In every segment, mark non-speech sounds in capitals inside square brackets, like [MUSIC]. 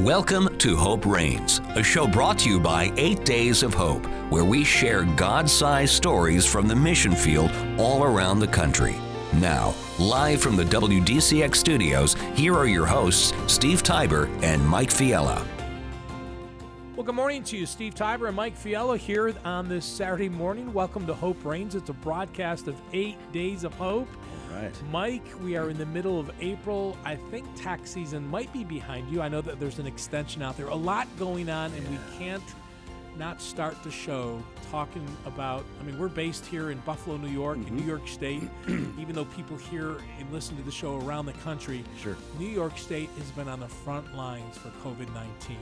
Welcome to Hope Reigns, a show brought to you by Eight Days of Hope, where we share God sized stories from the mission field all around the country. Now, live from the WDCX studios, here are your hosts, Steve Tybor and Mike Fiella. Good morning to you, Steve Tybor and Mike Fiella here on this Saturday morning. Welcome to Hope Reigns. It's a broadcast of Eight Days of Hope. Right. Mike, we are in the middle of April. I think tax season might be behind you. I know that there's an extension out there. A lot going on, and we can't not start the show talking about. I mean, we're based here in Buffalo, New York, in mm-hmm. New York State. [CLEARS THROAT] even though people hear and listen to the show around the country, Sure. New York State has been on the front lines for COVID 19.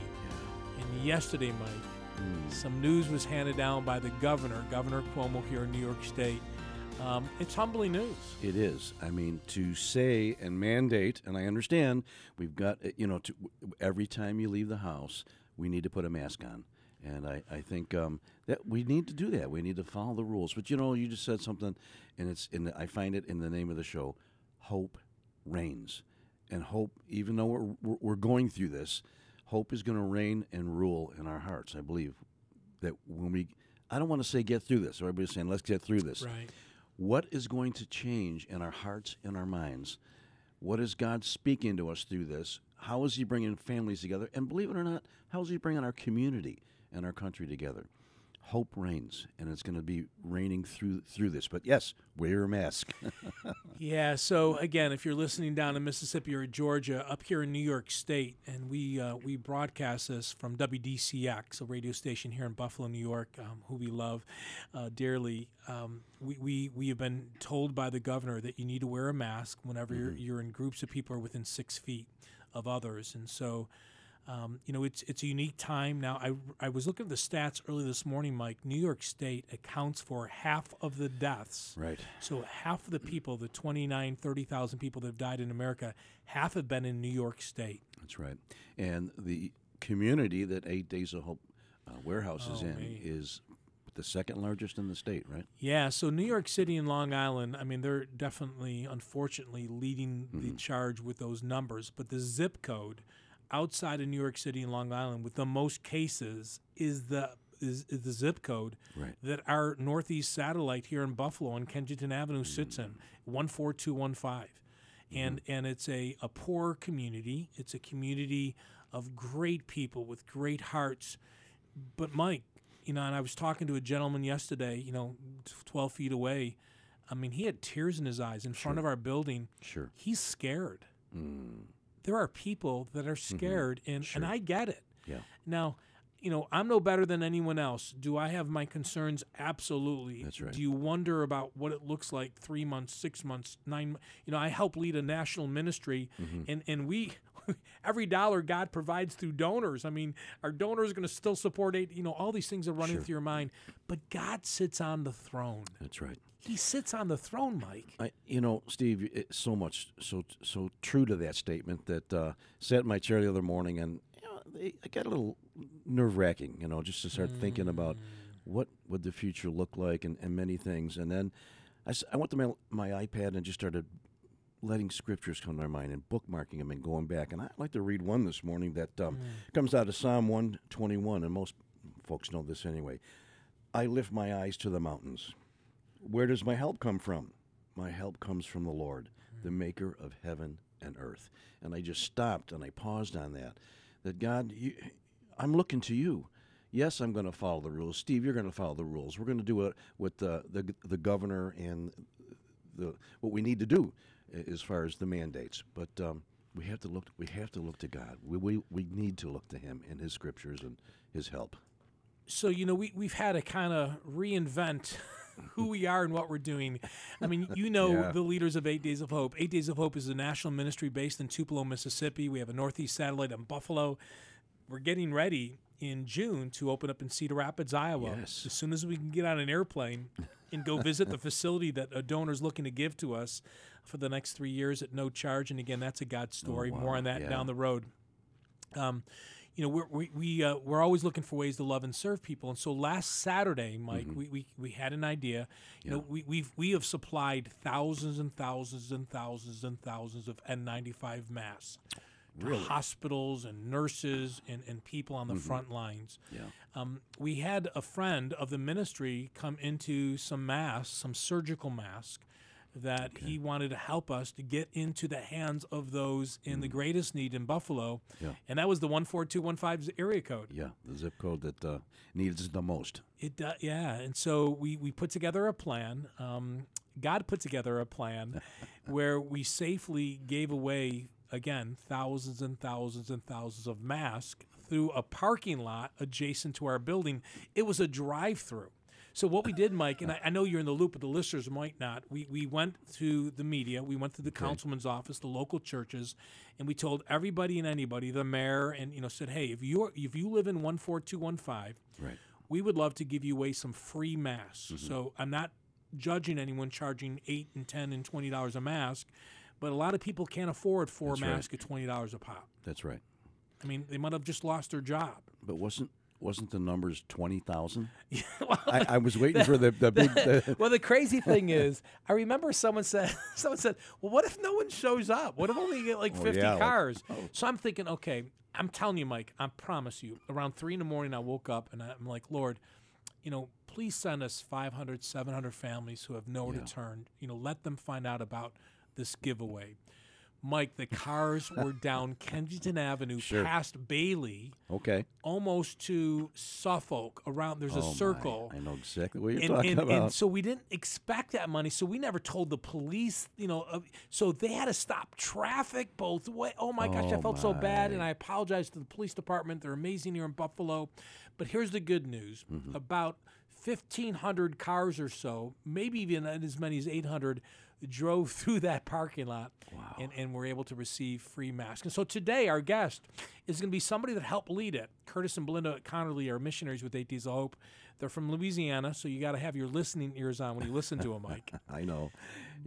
And yesterday, Mike, some news was handed down by the governor, Governor Cuomo here in New York State. Um, it's humbling news. It is. I mean, to say and mandate, and I understand we've got, uh, you know, to, every time you leave the house, we need to put a mask on. And I, I think um, that we need to do that. We need to follow the rules. But you know, you just said something, and it's in. The, I find it in the name of the show. Hope reigns, and hope. Even though we're, we're going through this, hope is going to reign and rule in our hearts. I believe that when we, I don't want to say get through this. Everybody's saying let's get through this. Right. What is going to change in our hearts and our minds? What is God speaking to us through this? How is He bringing families together? And believe it or not, how is He bringing our community and our country together? Hope reigns, and it's going to be raining through through this. But yes, wear a mask. [LAUGHS] Yeah. So again, if you're listening down in Mississippi or Georgia, up here in New York State, and we uh, we broadcast this from WDCX, a radio station here in Buffalo, New York, um, who we love uh, dearly. Um, we, we we have been told by the governor that you need to wear a mask whenever you're, you're in groups of people or within six feet of others, and so. Um, you know, it's it's a unique time now. I, I was looking at the stats early this morning, Mike. New York State accounts for half of the deaths right. so half of the people, the 29, 30,000 people that have died in America, half have been in New York State. That's right. And the community that Eight Days of Hope uh, warehouse is Oh, in is the second largest in the state, right? Yeah, so New York City and Long Island, I mean, they're definitely, unfortunately, leading the charge with those numbers. But the zip code outside of New York City and Long Island with the most cases is the is, is the zip code Right. that our northeast satellite here in Buffalo on Kensington Avenue sits in, mm. one four two one five, mm-hmm. and and it's a a poor community. It's a community of great people with great hearts. But Mike, you know, and I was talking to a gentleman yesterday, you know, twelve feet away. I mean, he had tears in his eyes in front of our building. Sure. He's scared. Mm. There are people that are scared, and and I get it. Yeah. Now, you know, I'm no better than anyone else. Do I have my concerns? Absolutely. That's right. Do you wonder about what it looks like three months, six months, nine? You know, I help lead a national ministry, Mm-hmm. and and we. [LAUGHS] Every dollar God provides through donors. I mean, our donors going to still support aid. You know, all these things are running through your mind. But God sits on the throne. That's right. He sits on the throne, Mike. I, you know, Steve, it's so much, so so true to that statement that uh, sat in my chair the other morning, and you know, I got a little nerve wracking, you know, just to start thinking about what would the future look like, and, and many things, and then I, went to my my iPad and just started letting scriptures come to my mind and bookmarking them and going back, and I'd like to read one this morning that um, comes out of Psalm one twenty one, and most folks know this anyway. I lift my eyes to the mountains. Where does my help come from? My help comes from the Lord, the maker of heaven and earth. And I just stopped and I paused on that. That God, you, I'm looking to you. Yes, I'm going to follow the rules. Steve, you're going to follow the rules. We're going to do it with the, the, the governor and the, what we need to do as far as the mandates. But um, we have to look. We have to look to God. We, we, we need to look to Him and His scriptures and His help. so you know we we've had to kind of reinvent [LAUGHS] who we are and what we're doing. I mean, you know Yeah. the leaders of Eight Days of Hope. Eight Days of Hope is a national ministry based in Tupelo, Mississippi. We have a Northeast satellite in Buffalo. We're getting ready in June to open up in Cedar Rapids, Iowa. Yes. As soon as we can get on an airplane and go visit the facility that a donor's looking to give to us for the next three years at no charge. And again, that's a God story. More Oh, wow. on that Yeah. down the road. Um, you know, we're, we we uh, we're always looking for ways to love and serve people. And so last Saturday, Mike, Mm-hmm. we, we, we had an idea. You know, we we've we have supplied thousands and thousands and thousands and thousands of N95 masks to Really? hospitals and nurses and, and people on the front lines. Yeah. Um, we had a friend of the ministry come into some masks, some surgical mask, that he wanted to help us to get into the hands of those in the greatest need in Buffalo. Yeah. And that was the 14215 area code. Yeah, the zip code that uh, needs the most. It do- yeah, and so we we put together a plan. Um, God put together a plan [LAUGHS] where we safely gave away again thousands and thousands and thousands of masks through a parking lot adjacent to our building. It was a drive-through. So what we did, Mike, and I, I know you're in the loop, but the listeners might not. We we went to the media, we went to the councilman's office, the local churches, and we told everybody and anybody, the mayor, and you know, said, hey, if you if you live in one four two one five, Right. we would love to give you away some free masks. Mm-hmm. So I'm not judging anyone charging eight and ten and twenty dollars a mask, but a lot of people can't afford four That's right. masks at twenty dollars a pop. That's right. I mean, they might have just lost their job. But wasn't wasn't the numbers twenty thousand? [LAUGHS] Well, I, I was waiting for the the big. The, [LAUGHS] well, the crazy thing is, I remember someone said, [LAUGHS] someone said, "Well, what if no one shows up? What if only you get like Oh, 50 yeah, like- cars?" Oh. So I'm thinking, okay, I'm telling you, Mike, I promise you, around three in the morning, I woke up and I'm like, Lord, you know, please send us 500, 700 families who have nowhere to turn. You know, let them find out about this giveaway. Mike, the cars were [LAUGHS] down Kensington Avenue, Sure. past Bailey, okay. almost to Suffolk. Around there's a Oh, my. circle I know exactly what you're and, talking and, about. and so we didn't expect that money, so we never told the police. You know, uh, so they had to stop traffic both way. Oh my gosh, I Oh, felt so bad, and. I apologize to the police department. They're amazing here in Buffalo, but here's the good news: Mm-hmm. about fifteen hundred cars or so, maybe even as many as eight hundred. Drove [LAUGHS] through that parking lot and, and were able to receive free masks. And so today, our guest is going to be somebody that helped lead it. Curtis and Belinda Conerly are missionaries with Eight Days of Hope. They're from Louisiana, so you got to have your listening ears on when you listen to them, Mike. [LAUGHS] I know.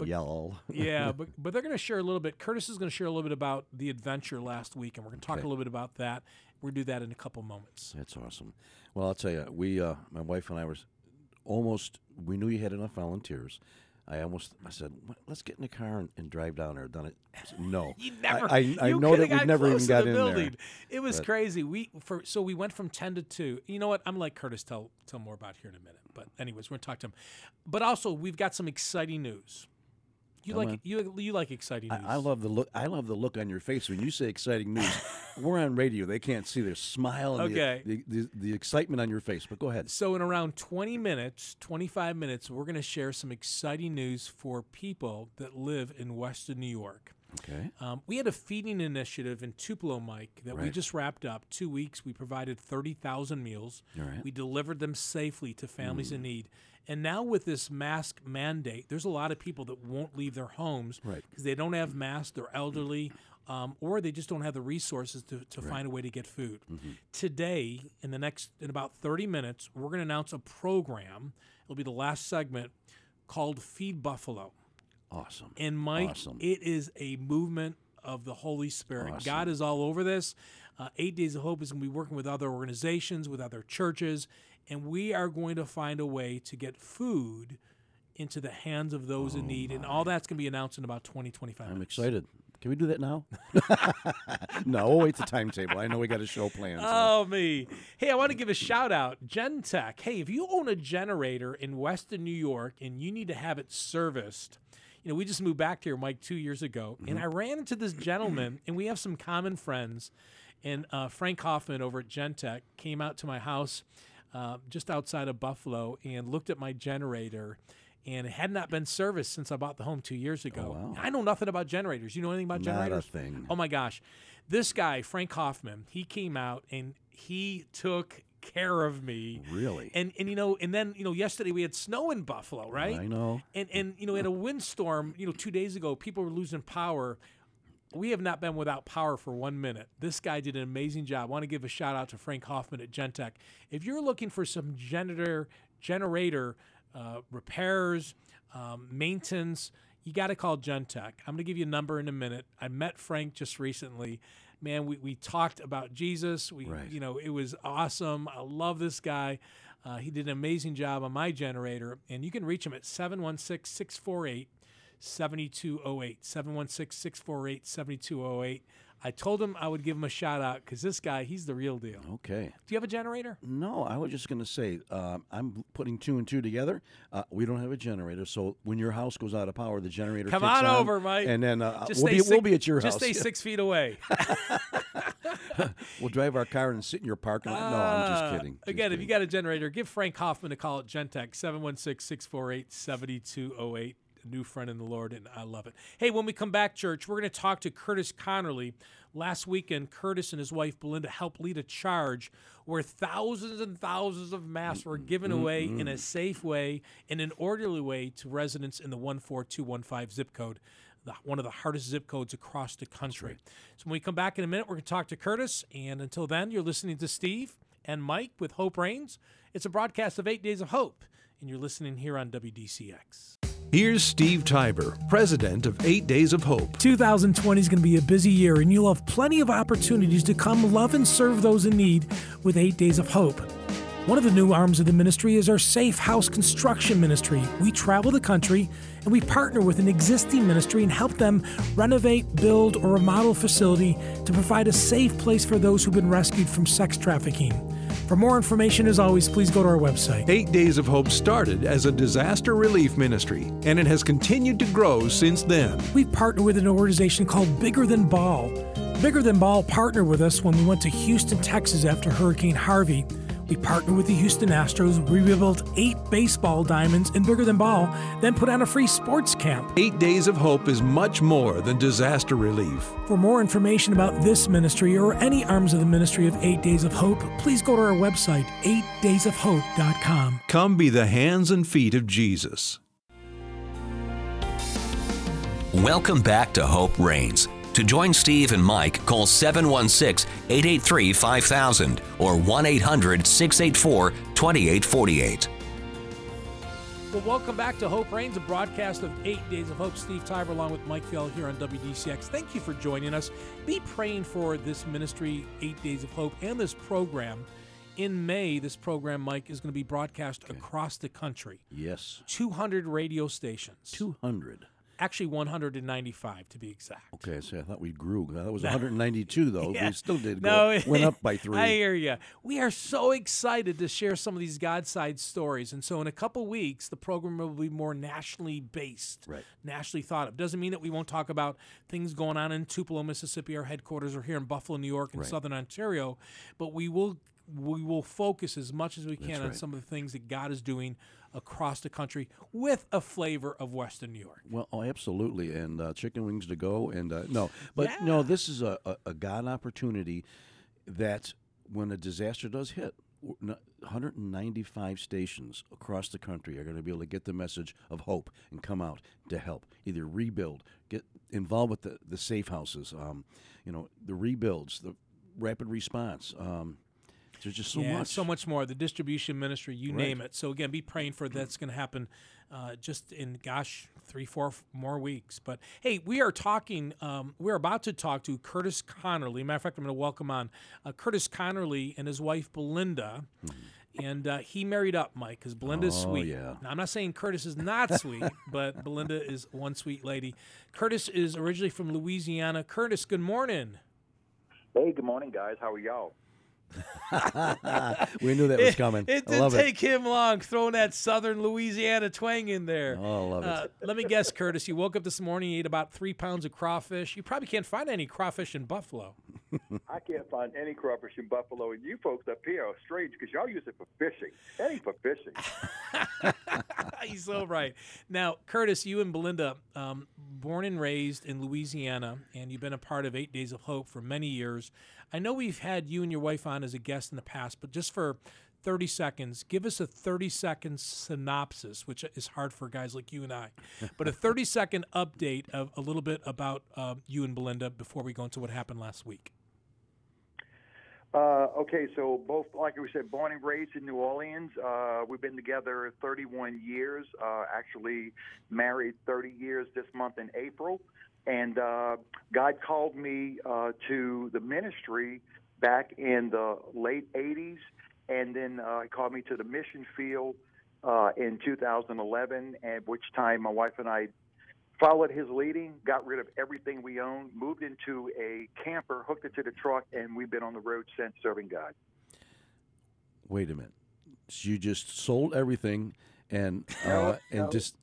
Y'all. [LAUGHS] yeah, but but they're going to share a little bit. Curtis is going to share a little bit about the adventure last week, and we're going to talk Okay. a little bit about that. We're going to do that in a couple moments. That's awesome. Well, I'll tell you, we, uh, my wife and I were almost. We knew you had enough volunteers. I almost, I said, let's get in the car and, and drive down there. Done it? I said, no, [LAUGHS] You never. I, I, [LAUGHS] I know that we never even got in building. there. It was but- crazy. We for so we went from ten to two. You know what? I'm like Curtis. Tell tell more about here in a minute. But anyways, we're gonna talk to him. But also, we've got some exciting news. You Come like you you like exciting news? I, I love the look. I love the look on your face when you say exciting news. [LAUGHS] We're on radio; they can't see the smile and the- Okay. the, the, the excitement on your face. But go ahead. So, in around 20 minutes, 25 minutes, we're going to share some exciting news for people that live in Western New York. Okay. Um, we had a feeding initiative in Tupelo, Mike, that we just wrapped up. Two weeks, we provided 30,000 meals. Right. We delivered them safely to families in need. And now, with this mask mandate, there's a lot of people that won't leave their homes Right. because they don't have masks, they're elderly, um, or they just don't have the resources to, to find a way to get food. Today, in the next, in about 30 minutes, we're going to announce a program. It'll be the last segment called Feed Buffalo. Awesome. And Mike, Awesome. it is a movement of the Holy Spirit. Awesome. God is all over this. Uh, Eight Days of Hope is going to be working with other organizations, with other churches, and we are going to find a way to get food into the hands of those in need. And all that's going to be announced in about 20, 25 Oh, I'm minutes. excited. Can we do that now? [LAUGHS] no, we'll wait the timetable. I know we got a show planned. so- Oh me! Hey, I want to give a shout out, Gentech. Hey, if you own a generator in Western New York and you need to have it serviced, you know we just moved back here, Mike, two years ago, and I ran into this gentleman, and we have some common friends. And uh, Frank Hoffman over at Gentech came out to my house uh, just outside of Buffalo and looked at my generator. And it had not been serviced since I bought the home two years ago. wow. I know nothing about generators. You know anything about Not a generators? thing. Oh my gosh. This guy, Frank Hoffman, he came out and he took care of me. Really? And and you know, and then, you know, yesterday we had snow in Buffalo, right? I know. And and you know, in a windstorm, you know, 2 days ago, people were losing power. We have not been without power for 1 minute. This guy did an amazing job. I want to give a shout out to Frank Hoffman at Gentech. If you're looking for some generator generator uh, repairs, um, maintenance, you got to call Gentech. I'm going to give you a number in a minute. I met Frank just recently. Man, we, we talked about Jesus. We, Right. you know, it was awesome. I love this guy. Uh, he did an amazing job on my generator, and you can reach him at 716 648 7208. 716 648 7208. I told him I would give him a shout out because this guy, he's the real deal. Okay. Do you have a generator? No, I was just going to say um, I'm putting two and two together. Uh, we don't have a generator, so when your house goes out of power, the generator Come kicks on over, Mike. and then uh, we'll be we'll be at your just house. stay six feet away. [LAUGHS] we'll drive our car and sit in your parking lot. no, I'm just Ah, kidding. Just Again, if you got a generator, give Frank Hoffman a call at Gentech 716 648 7208. New friend in the Lord, and I love it. Hey, when we come back, church, we're going to talk to Curtis Conerly. Last weekend, Curtis and his wife Belinda helped lead a charge where thousands and thousands of masks were given mm-hmm. away in a mm-hmm. safe way, in an orderly way to residents in the 14215 zip code the, one of the hardest zip codes across the country. So when we come back in a minute, we're going to talk to Curtis. And until then, you're listening to Steve and Mike with Hope Reigns. It's a broadcast of Eight Days of Hope, and you're listening here on WDCX. Here's Steve Tybor, president of Eight Days of Hope. 2020 is going to be a busy year, and you'll have plenty of opportunities to come love and serve those in need with Eight Days of Hope. One of the new arms of the ministry is our Safe House Construction Ministry. We travel the country and we partner with an existing ministry and help them renovate, build, or remodel a facility to provide a safe place for those who've been rescued from sex trafficking. For more information, as always, please go to our website. Eight Days of Hope started as a disaster relief ministry, and it has continued to grow since then. We've partnered with an organization called Bigger Than Ball. Bigger Than Ball partnered with us when we went to Houston, Texas after Hurricane Harvey. We partnered with the Houston Astros. We rebuilt eight baseball diamonds in Bigger Than Ball, then put on a free sports camp. Eight Days of Hope is much more than disaster relief. For more information about this ministry or any arms of the ministry of Eight Days of Hope, please go to our website, 8daysofhope.com. Come be the hands and feet of Jesus. Welcome back to Hope Reigns. To join Steve and Mike, call 716 883 5000 or 1 800 684 2848. Well, welcome back to Hope Reigns, a broadcast of Eight Days of Hope. Steve Tybor, along with Mike Fjell here on WDCX. Thank you for joining us. Be praying for this ministry, Eight Days of Hope, and this program. In May, this program, Mike, is going to be broadcast across the country. yes, 200 radio stations. two hundred. Actually, 195 to be exact. Okay, so I thought we grew. That was 192 [LAUGHS] though. Yeah. We still did go. it- Went up by [LAUGHS] three. I hear you. We are so excited to share some of these God side stories. And so, in a couple weeks, the program will be more nationally based, Right. nationally thought of. Doesn't mean that we won't talk about things going on in Tupelo, Mississippi, our headquarters, or here in Buffalo, New York, and Right. Southern Ontario, but we will. We will focus as much as we can on some of the things that God is doing across the country with a flavor of Western New York. Well, oh, absolutely, and uh, chicken wings to go, and uh, no, but Yeah. no, this is a, a, a God opportunity that when a disaster does hit, 195 stations across the country are going to be able to get the message of hope and come out to help, either rebuild, get involved with the, the safe houses, um, you know, the rebuilds, the rapid response. Um, there's just so yeah, much. so much more. The distribution ministry, you Right. name it. So again, be praying for that's going to happen uh, just in gosh three, four more weeks. But hey, we are talking. Um, we're about to talk to Curtis Conerly. Matter of fact, I'm going to welcome on uh, Curtis Conerly and his wife Belinda. And uh, he married up, Mike, because Belinda's Mm-hmm. Oh, sweet. yeah. Now, I'm not saying Curtis is not sweet, [LAUGHS] but Belinda is one sweet lady. Curtis is originally from Louisiana. Curtis, good morning. Hey, good morning, guys. How are y'all? [LAUGHS] we knew that was coming. It I didn't love take him long throwing that southern Louisiana twang in there. Oh, I love it. Uh, let me guess, Curtis. You woke up this morning, you ate about three pounds of crawfish. You probably can't find any crawfish in Buffalo. [LAUGHS] I can't find any crawfish in Buffalo, and you folks up here are strange because y'all use it for fishing. Any for fishing. [LAUGHS] He's so right. Now, Curtis, you and Belinda, um, born and raised in Louisiana, and you've been a part of Eight Days of Hope for many years. I know we've had you and your wife on as a guest in the past, but just for 30 seconds, give us a 30 second synopsis, which is hard for guys like you and I, [LAUGHS] but a 30 second update of a little bit about uh, you and Belinda before we go into what happened last week. Uh, okay, so both, like we said, born and raised in New Orleans. Uh, we've been together 31 years. Uh, actually, married 30 years this month in April. And uh, God called me uh, to the ministry back in the late 80s, and then uh, He called me to the mission field uh, in 2011. At which time, my wife and I followed his leading, got rid of everything we owned, moved into a camper, hooked it to the truck, and we've been on the road since serving God. Wait a minute. So you just sold everything and uh, No, and no. just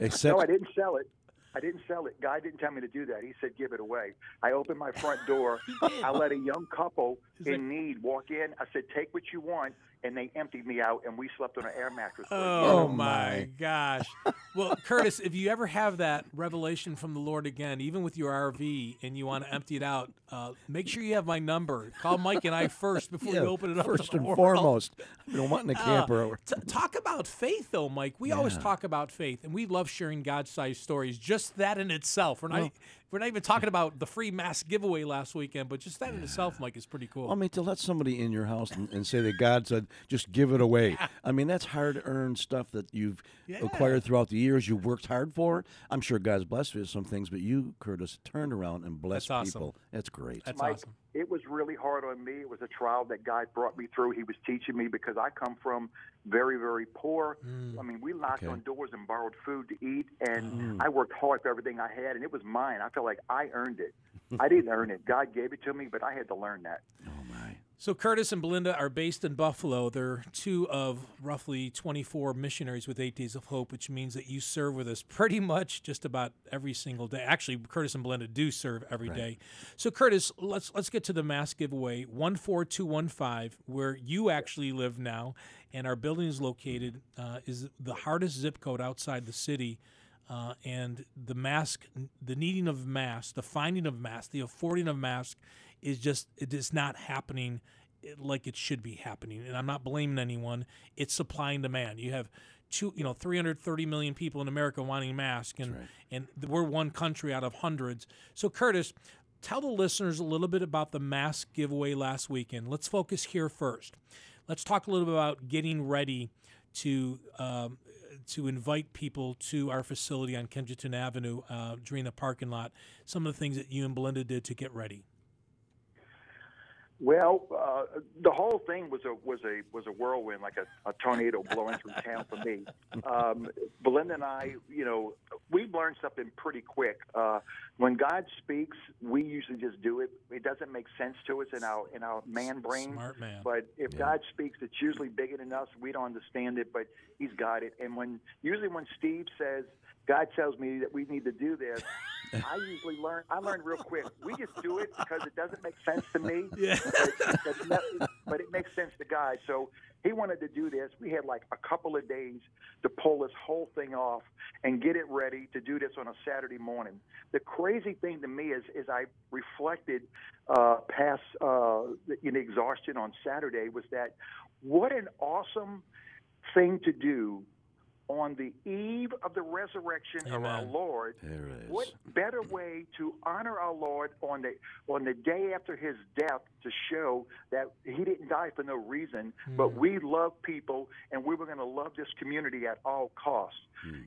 except [LAUGHS] No, I didn't sell it. I didn't sell it. Guy didn't tell me to do that. He said, give it away. I opened my front door. [LAUGHS] I let a young couple in need walk in. I said, take what you want. And they emptied me out, and we slept on an air mattress. for a year. Oh, Oh, my my. gosh. Well, [LAUGHS] Curtis, if you ever have that revelation from the Lord again, even with your RV, and you want to empty it out, uh, make sure you have my number. Call Mike and I first before Yeah, you open it up. first to the and world. foremost. I've been wanting a Uh, camper. t- talk about faith, though, Mike. We always talk about faith, and we love sharing God-sized stories. Just that in itself. We're not. Well- we're not even talking about the free mask giveaway last weekend, but just that in itself, Mike, is pretty cool. I mean, to let somebody in your house and, and say that God said, just give it away. I mean, that's hard earned stuff that you've Yeah. acquired throughout the years. You've worked hard for. It. I'm sure God's blessed you with some things, but you, Curtis, turned around and blessed That's awesome. people. That's great. That's Mike, awesome. It was really hard on me. It was a trial that God brought me through. He was teaching me because I come from very, very poor. I mean, we knocked Okay. on doors and borrowed food to eat, and Mm. I worked hard for everything I had, and it was mine. I felt like I earned it. I didn't earn it. God gave it to me, but I had to learn that. oh, my. So Curtis and Belinda are based in Buffalo. They're two of roughly 24 missionaries with Eight Days of Hope, which means that you serve with us pretty much just about every single day. Actually, Curtis and Belinda do serve every day. So Curtis, let's let's get to the mass giveaway one four two one five, where you actually live now, and our building is located uh, is the hardest zip code outside the city. Uh, and the mask, the needing of masks, the finding of masks, the affording of masks is just it is not happening like it should be happening. And I'm not blaming anyone. It's supply and demand. You have two, you know, 330 million people in America wanting masks, and right. and we're one country out of hundreds. So Curtis, tell the listeners a little bit about the mask giveaway last weekend. Let's focus here first. Let's talk a little bit about getting ready to um, to invite people to our facility on Kensington Avenue uh, during the parking lot. Some of the things that you and Belinda did to get ready. Well, uh, the whole thing was a was a was a whirlwind, like a, a tornado blowing through town for me. Um, Belinda and I, you know, we've learned something pretty quick. Uh, when God speaks, we usually just do it. It doesn't make sense to us in our in our man brain. Smart man. But if God speaks, it's usually bigger than us. We don't understand it, but He's got it. And when usually when Steve says, God tells me that we need to do this, [LAUGHS] I usually learn. I learn real quick. We just do it because it doesn't make sense to me. [LAUGHS] Yeah. But, no- but it makes sense to guys. So he wanted to do this. We had like a couple of days to pull this whole thing off and get it ready to do this on a Saturday morning. The crazy thing to me is, is I reflected uh, past uh, in exhaustion on Saturday was that what an awesome thing to do on the eve of the resurrection of our Lord. What better way to honor our Lord on the on the day after His death to show that He didn't die for no reason, but we love people and we were going to love this community at all costs.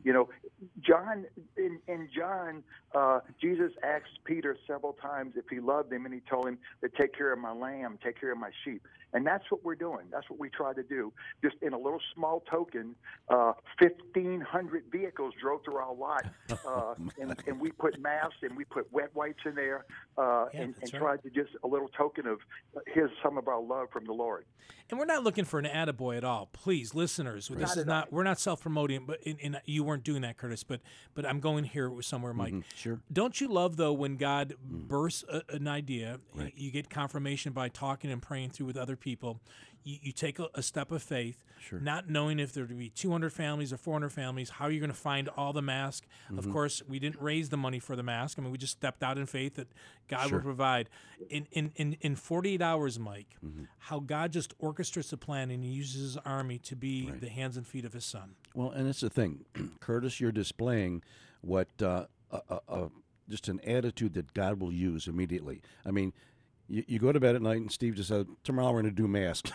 You know, John in, in John, uh, Jesus asked Peter several times if he loved him, and he told him to take care of my lamb, take care of my sheep, and that's what we're doing. That's what we try to do. Just in a little small token, uh, hundred vehicles drove through our lot, [LAUGHS] uh, and, and we put masks and we put wet wipes in there, uh, Yeah, and, and right. tried to just a little token of uh, here's some of our love from the Lord. And we're not looking for an attaboy at all. Please, listeners, this Not is at not. We're not self-promoting, but in, in, you weren't doing that, Curtis. But but I'm going here somewhere, Mike. Sure. Don't you love though when God bursts a, an idea? y- You get confirmation by talking and praying through with other people. You, you take a, a step of faith, not knowing if there to be 200 families or 400 families. How are you going to find all the mask? Of course, we didn't raise the money for the mask. I mean, we just stepped out in faith that God would provide. In in in, in 48 hours, Mike, how God just orchestrates the plan and He uses His army to be the hands and feet of His Son. Well, and it's the thing, [CLEARS THROAT] Curtis. You're displaying what uh, a, a, a, just an attitude that God will use immediately. I mean, you, you go to bed at night, and Steve just said, "Tomorrow we're going to do masks,"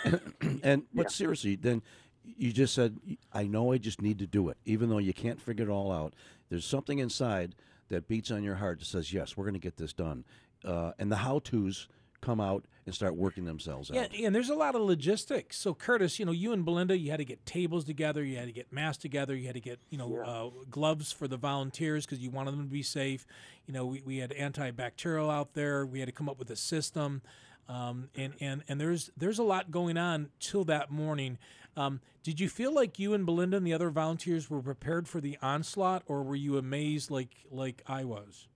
[LAUGHS] and but seriously, then you just said, "I know I just need to do it," even though you can't figure it all out. There's something inside that beats on your heart that says, "Yes, we're going to get this done," uh, and the how-tos come out and start working themselves Yeah, out. and there's a lot of logistics. So, Curtis, you know, you and Belinda, you had to get tables together, you had to get masks together, you had to get, you know, uh, gloves for the volunteers because you wanted them to be safe. You know, we, we had antibacterial out there. We had to come up with a system, um, and and and there's there's a lot going on till that morning. Um, did you feel like you and Belinda and the other volunteers were prepared for the onslaught, or were you amazed like like I was?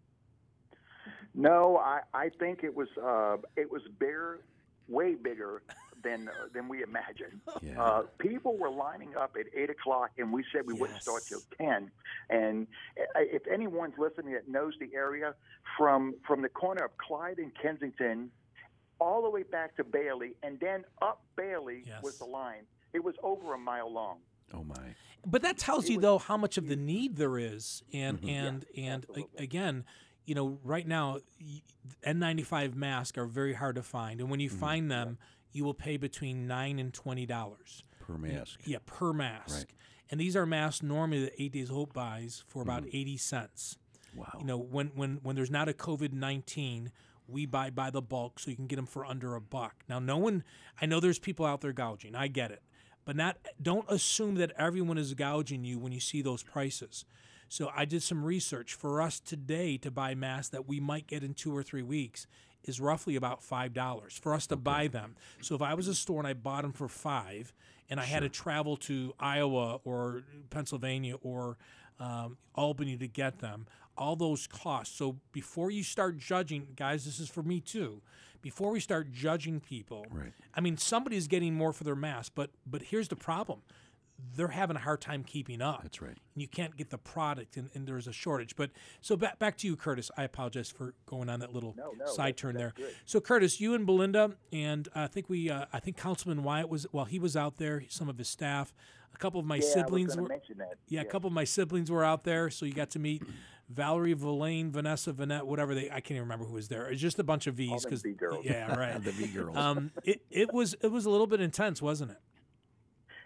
No, I, I think it was uh, it was bigger, way bigger than uh, than we imagined. [LAUGHS] Yeah. Uh, people were lining up at eight o'clock, and we said we wouldn't start till ten. And uh, if anyone's listening that knows the area, from from the corner of Clyde and Kensington, all the way back to Bailey, and then up Bailey Yes. was the line. It was over a mile long. oh my. But that tells It you was though how much of the need there is, and Mhm. and and a- absolutely. again, you know, right now, N95 masks are very hard to find, and when you find them, you will pay between nine and twenty dollars. Per mask. Yeah, per mask. Right. And these are masks normally that Eight Days Hope buys for about Mm-hmm. eighty cents. Wow. You know, when when when there's not a COVID nineteen, we buy by the bulk, so you can get them for under a buck. Now, no one, I know there's people out there gouging. I get it, but not. Don't assume that everyone is gouging you when you see those prices. So I did some research for us today to buy masks that we might get in two or three weeks is roughly about five dollars for us to buy them. So if I was a store and I bought them for five, and I had to travel to Iowa or Pennsylvania or um, Albany to get them, all those costs. So before you start judging, guys, this is for me too. Before we start judging people, Right. I mean, somebody's getting more for their mask, but but here's the problem: they're having a hard time keeping up. That's right. And you can't get the product, and, and there's a shortage. But so back back to you, Curtis. I apologize for going on that little No, no, side that's- turn there. good. So Curtis, you and Belinda, and I think we, uh, I think Councilman Wyatt was well, he was out there. Some of his staff, a couple of my yeah, siblings I was were. going that. Yeah, a couple of my siblings were out there, so you got to meet [CLEARS THROAT] Valerie, Villain, Vanessa, Vanette, whatever they. I can't even remember who was there. It's just a bunch of V's them because V girls. yeah, right. [LAUGHS] The V girls. um, it it was it was a little bit intense, wasn't it?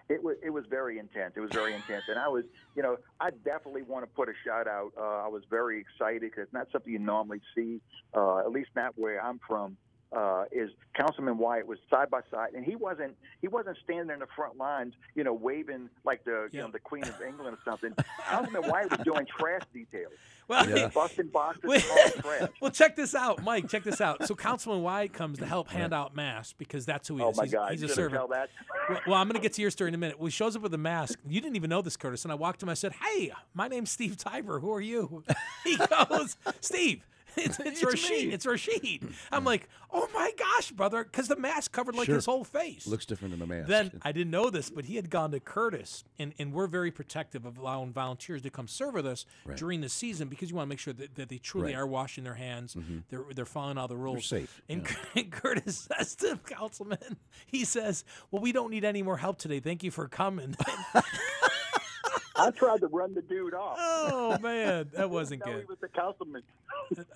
It was it was very intense. It was very intense, and I was, you know, I definitely want to put a shout out. Uh, I was very excited because it's not something you normally see, uh, at least not where I'm from. Uh, is Councilman Wyatt was side by side, and he wasn't he wasn't standing in the front lines, you know, waving like the you know the Queen of England or something. Councilman Wyatt was doing trash details, [LAUGHS] Well, Yeah. busting boxes, Wait. and trash. [LAUGHS] well, check this out, Mike. Check this out. So Councilman Wyatt comes to help hand out masks because that's who he is. Oh is. my he's, God! he's a servant. tell that? Well, well, I'm going to get to your story in a minute. Well, he shows up with a mask. You didn't even know this, Curtis. And I walked him. I said, "Hey, my name's Steve Tybor. Who are you?" [LAUGHS] He goes, "Steve." It's, it's, It's Rasheed. me." It's Rasheed. I'm like, oh my gosh, brother, because the mask covered like Sure. his whole face. Looks different in the mask. Then I didn't know this, but he had gone to Curtis, and, and we're very protective of allowing volunteers to come serve with us Right. during the season because you want to make sure that, that they truly Right. Mm-hmm. are washing their hands, they're they're following all the rules. safe, And, yeah. [LAUGHS] and Curtis says to Councilman, he says, "Well, we don't need any more help today. Thank you for coming." [LAUGHS] [LAUGHS] I tried to run the dude off. oh man, that [LAUGHS] wasn't No, he good. was the councilman. [LAUGHS]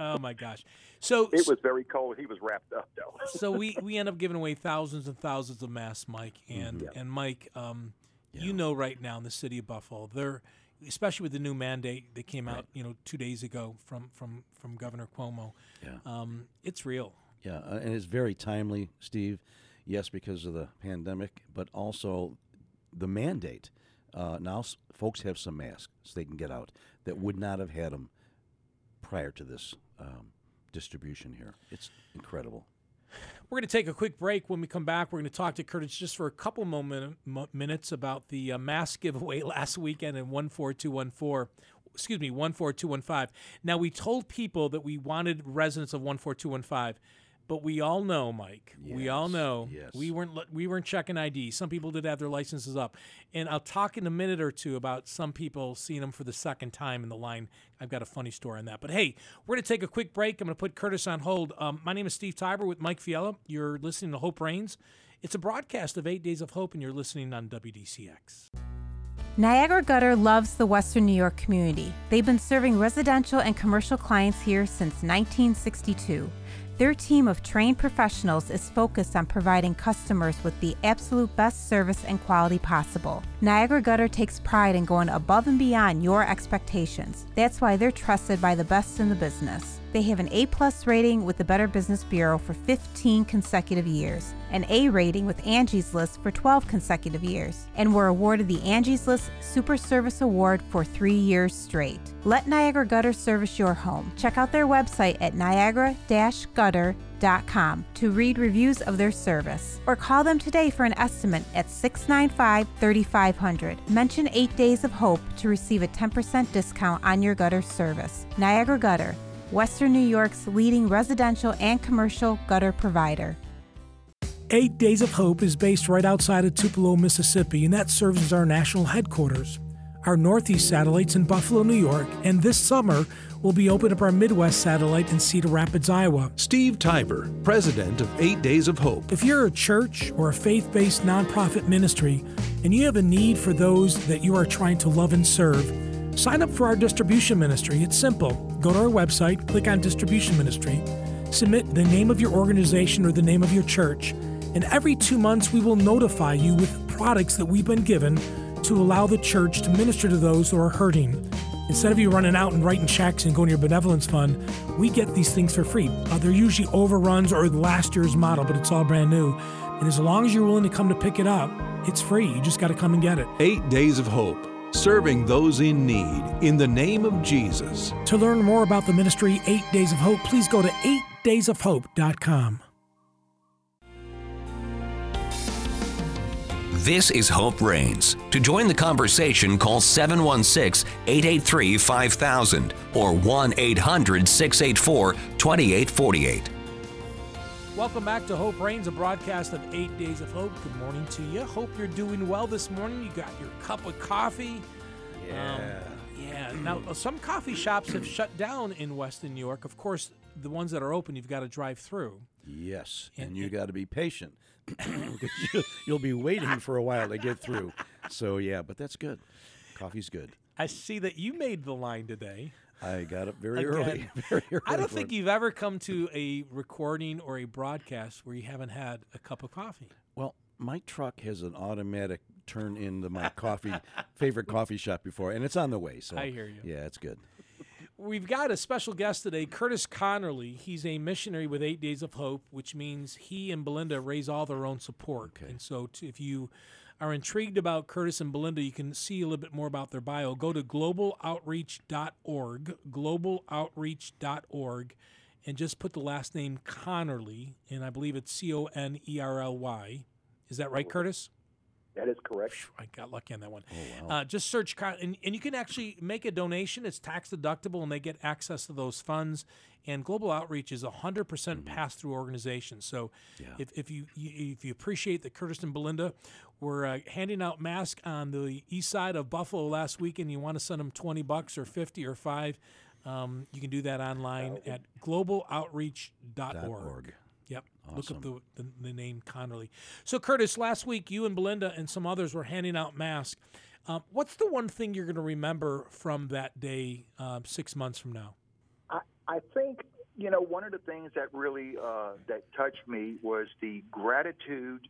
Oh my gosh. So It was very cold. He was wrapped up though. [LAUGHS] so we we end up giving away thousands and thousands of masks, Mike, and Mm-hmm. and Mike, um, you know right now in the city of Buffalo, they're especially with the new mandate that came out, you know, two days ago from from from Governor Cuomo. Yeah. Um, it's real. Yeah, uh, and it's very timely, Steve. Yes, because of the pandemic, but also the mandate. Uh, now s- folks have some masks so they can get out that would not have had them prior to this um, distribution here. It's incredible. We're going to take a quick break. When we come back, we're going to talk to Curtis just for a couple moment, mo- minutes about the uh, mask [LAUGHS] giveaway last weekend in 14214. Excuse me, 14215. Now, we told people that we wanted residents of 14215, but we all know, Mike, we all know yes. we weren't we weren't checking ID. Some people did have their licenses up. And I'll talk in a minute or two about some people seeing them for the second time in the line. I've got a funny story on that. But hey, we're going to take a quick break. I'm going to put Curtis on hold. Um, my name is Steve Tybor with Mike Fiella. You're listening to Hope Reigns. It's a broadcast of Eight Days of Hope, and you're listening on WDCX. Niagara Gutter loves the Western New York community. They've been serving residential and commercial clients here since 1962. Their team of trained professionals is focused on providing customers with the absolute best service and quality possible. Niagara Gutter takes pride in going above and beyond your expectations. That's why they're trusted by the best in the business. They have an A-plus rating with the Better Business Bureau for 15 consecutive years, an A rating with Angie's List for 12 consecutive years, and were awarded the Angie's List Super Service Award for three years straight. Let Niagara Gutter service your home. Check out their website at niagara-gutter.com to read reviews of their service, or call them today for an estimate at 695-3500. Mention 8 Days of Hope to receive a 10% discount on your gutter service. Niagara Gutter, Western New York's leading residential and commercial gutter provider. Eight Days of Hope is based right outside of Tupelo, Mississippi, and that serves as our national headquarters. Our Northeast satellite's in Buffalo, New York, and this summer we'll be opening up our Midwest satellite in Cedar Rapids, Iowa. Steve Tybor, president of Eight Days of Hope. If you're a church or a faith based nonprofit ministry and you have a need for those that you are trying to love and serve, sign up for our distribution ministry. It's simple. Go to our website, click on distribution ministry, submit the name of your organization or the name of your church, and every two months we will notify you with products that we've been given to allow the church to minister to those who are hurting. Instead of you running out and writing checks and going to your benevolence fund, we get these things for free. Uh, they're usually overruns or last year's model, but it's all brand new. And as long as you're willing to come to pick it up, it's free. You just got to come and get it. Eight Days of Hope, serving those in need in the name of Jesus. To learn more about the ministry Eight Days of Hope, please go to 8daysofhope.com. This is Hope Reigns. To join the conversation, call 716 883 5000 or 1 800 684 2848. Welcome back to Hope Reigns, a broadcast of Eight Days of Hope. Good morning to you. Hope you're doing well this morning. You got your cup of coffee. Um, yeah. yeah. Now, [CLEARS THROAT] some coffee shops have shut down in Western New York. Of course, the ones that are open, you've got to drive through. Yes, And- and, you got to be patient [COUGHS] because you'll be waiting for a while to get through. So yeah, but that's good. Coffee's good. I see that you made the line today. I got up very early. [LAUGHS] Very early. I don't think you've ever come to a recording or a broadcast where you haven't had a cup of coffee. Well, my truck has an automatic turn into my coffee [LAUGHS] favorite coffee shop before, and it's on the way. So I hear you. Yeah, it's good. We've got a special guest today, Curtis Conerly. He's a missionary with Eight Days of Hope, which means he and Belinda raise all their own support. Okay. And so, t- if you are intrigued about Curtis and Belinda, you can see a little bit more about their bio. Go to globaloutreach.org, globaloutreach.org, and just put the last name Conerly, and I believe it's C O N E R L Y. Is that right, Curtis? That is correct. I got lucky on that one. uh, just search, and, and you can actually make a donation. It's tax deductible, and they get access to those funds. And Global Outreach is a hundred percent pass through organization. So, if, if you, you if you appreciate that Curtis and Belinda were uh, handing out masks on the east side of Buffalo last week, and you want to send them twenty bucks or fifty or five, um, you can do that online at globaloutreach.org. org. Yep. Look up the, the, the name Conerly. So, Curtis, last week you and Belinda and some others were handing out masks. Um, what's the one thing you're going to remember from that day um, six months from now? I, I think you know one of the things that really uh, that touched me was the gratitude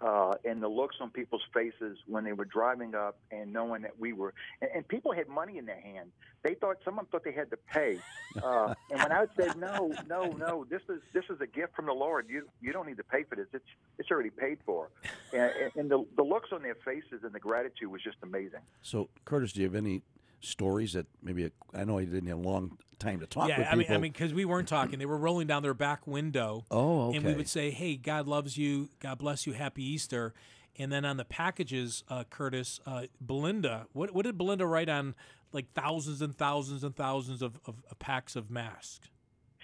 uh, and the looks on people's faces when they were driving up and knowing that we were and, and people had money in their hand. They thought someone thought they had to pay, uh, [LAUGHS] and when I said no, no, no, this is this is a gift from the Lord. You you don't need to pay for this. It's it's already paid for, and, and- the the looks on their faces and the gratitude was just amazing. So, Curtis, do you have any stories that maybe I know you didn't have long time to talk yeah, with I mean. I mean, because we weren't talking. They were rolling down their back window. Oh, okay. And we would say, "Hey, God loves you. God bless you. Happy Easter." And then on the packages, uh, Curtis, uh, Belinda, what what did Belinda write on like thousands and thousands and thousands of, of, of packs of masks?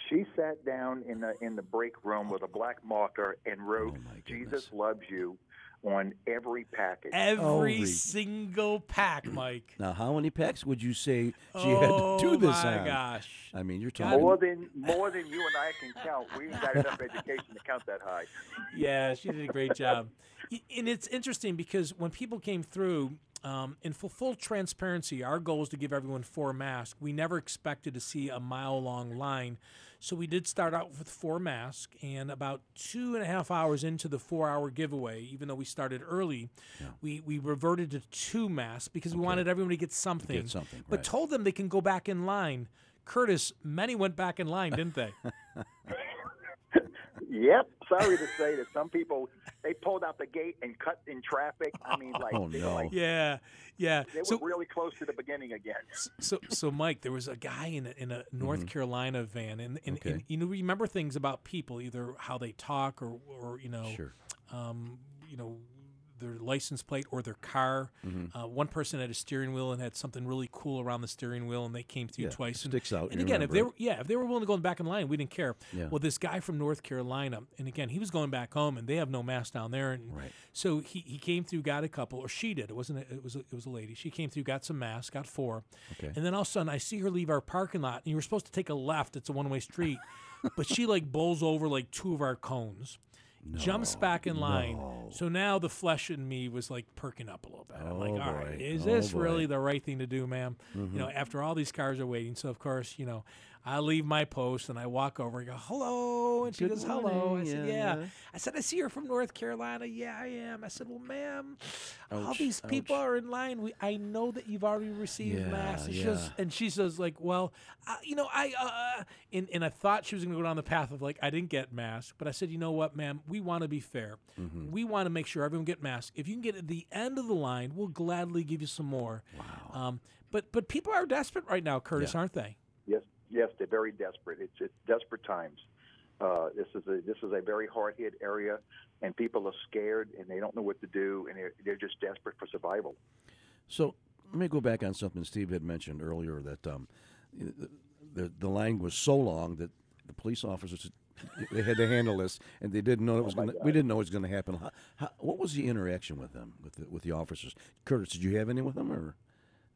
She sat down in the in the break room with a black marker and wrote Oh, "Jesus loves you" on every package. Every Holy- single pack, [CLEARS THROAT] Mike. now, how many packs would you say she oh had to do this my on? gosh! I mean, you're talking. more than more than you and I can count. We ain't got enough education to count that high. Yeah, she did a great job. And it's interesting because when people came through, um, in full, full transparency, our goal is to give everyone four masks. We never expected to see a mile long line. So we did start out with four masks, and about two and a half hours into the four hour giveaway, even though we started early, we, we reverted to two masks because we wanted everyone to get something. something, But right. told them they can go back in line Curtis, many went back in line, didn't they? [LAUGHS] Yep. Sorry to say that some people they pulled out the gate and cut in traffic. I mean, like, Oh, no. like yeah, yeah. they So, were really close to the beginning again. so, so, Mike, there was a guy in a, in a North Carolina van, and, and, Okay. and you know, remember things about people, either how they talk or, or you know, Sure. um, you know, their license plate or their car. Mm-hmm. Uh, one person had a steering wheel and had something really cool around the steering wheel, and they came through Yeah, twice. And, sticks out, And you again, if they were, yeah, if they were willing to go back in line, we didn't care. Yeah. Well, this guy from North Carolina, and again, he was going back home, and they have no mask down there, and Right. so he, he came through, got a couple, or she did. It wasn't. A, it was. A, it was a lady. She came through, got some masks, got four, Okay. and then all of a sudden, I see her leave our parking lot, and you were supposed to take a left. It's a one way street, [LAUGHS] but she like bowls over like two of our cones. Jumps back in line. So now the flesh in me was like perking up a little bit. I'm like, Oh, all right, is Oh, this boy. really the right thing to do, ma'am? You know, mm-hmm. after all these cars are waiting. So of course, you know, I leave my post and I walk over and go, hello. And she Good goes, hello. I said, Yeah, yeah. I said, I see you're from North Carolina. Yeah, I am. I said, well, ma'am, all these people ouch. are in line. We, I know that you've already received Yeah, masks. And, she yeah. goes, and she says, like, well, uh, you know, I, uh, and, and I thought she was going to go down the path of like, I didn't get masks. But I said, you know what, ma'am, we want to be fair. Mm-hmm. We want to make sure everyone get masks. If you can get at the end of the line, we'll gladly give you some more. Wow. Um, but, but people are desperate right now, Curtis, Yeah. aren't they? Yes, they're very desperate. It's it's desperate times. Uh, this is a this is a very hard hit area, and people are scared and they don't know what to do, and they're, they're just desperate for survival. So let me go back on something Steve had mentioned earlier that um, the, the line was so long that the police officers they had to handle this and they didn't know it was going. to We didn't know it was going to happen. How, how, what was the interaction with them with the, with the officers? Curtis, did you have any with them or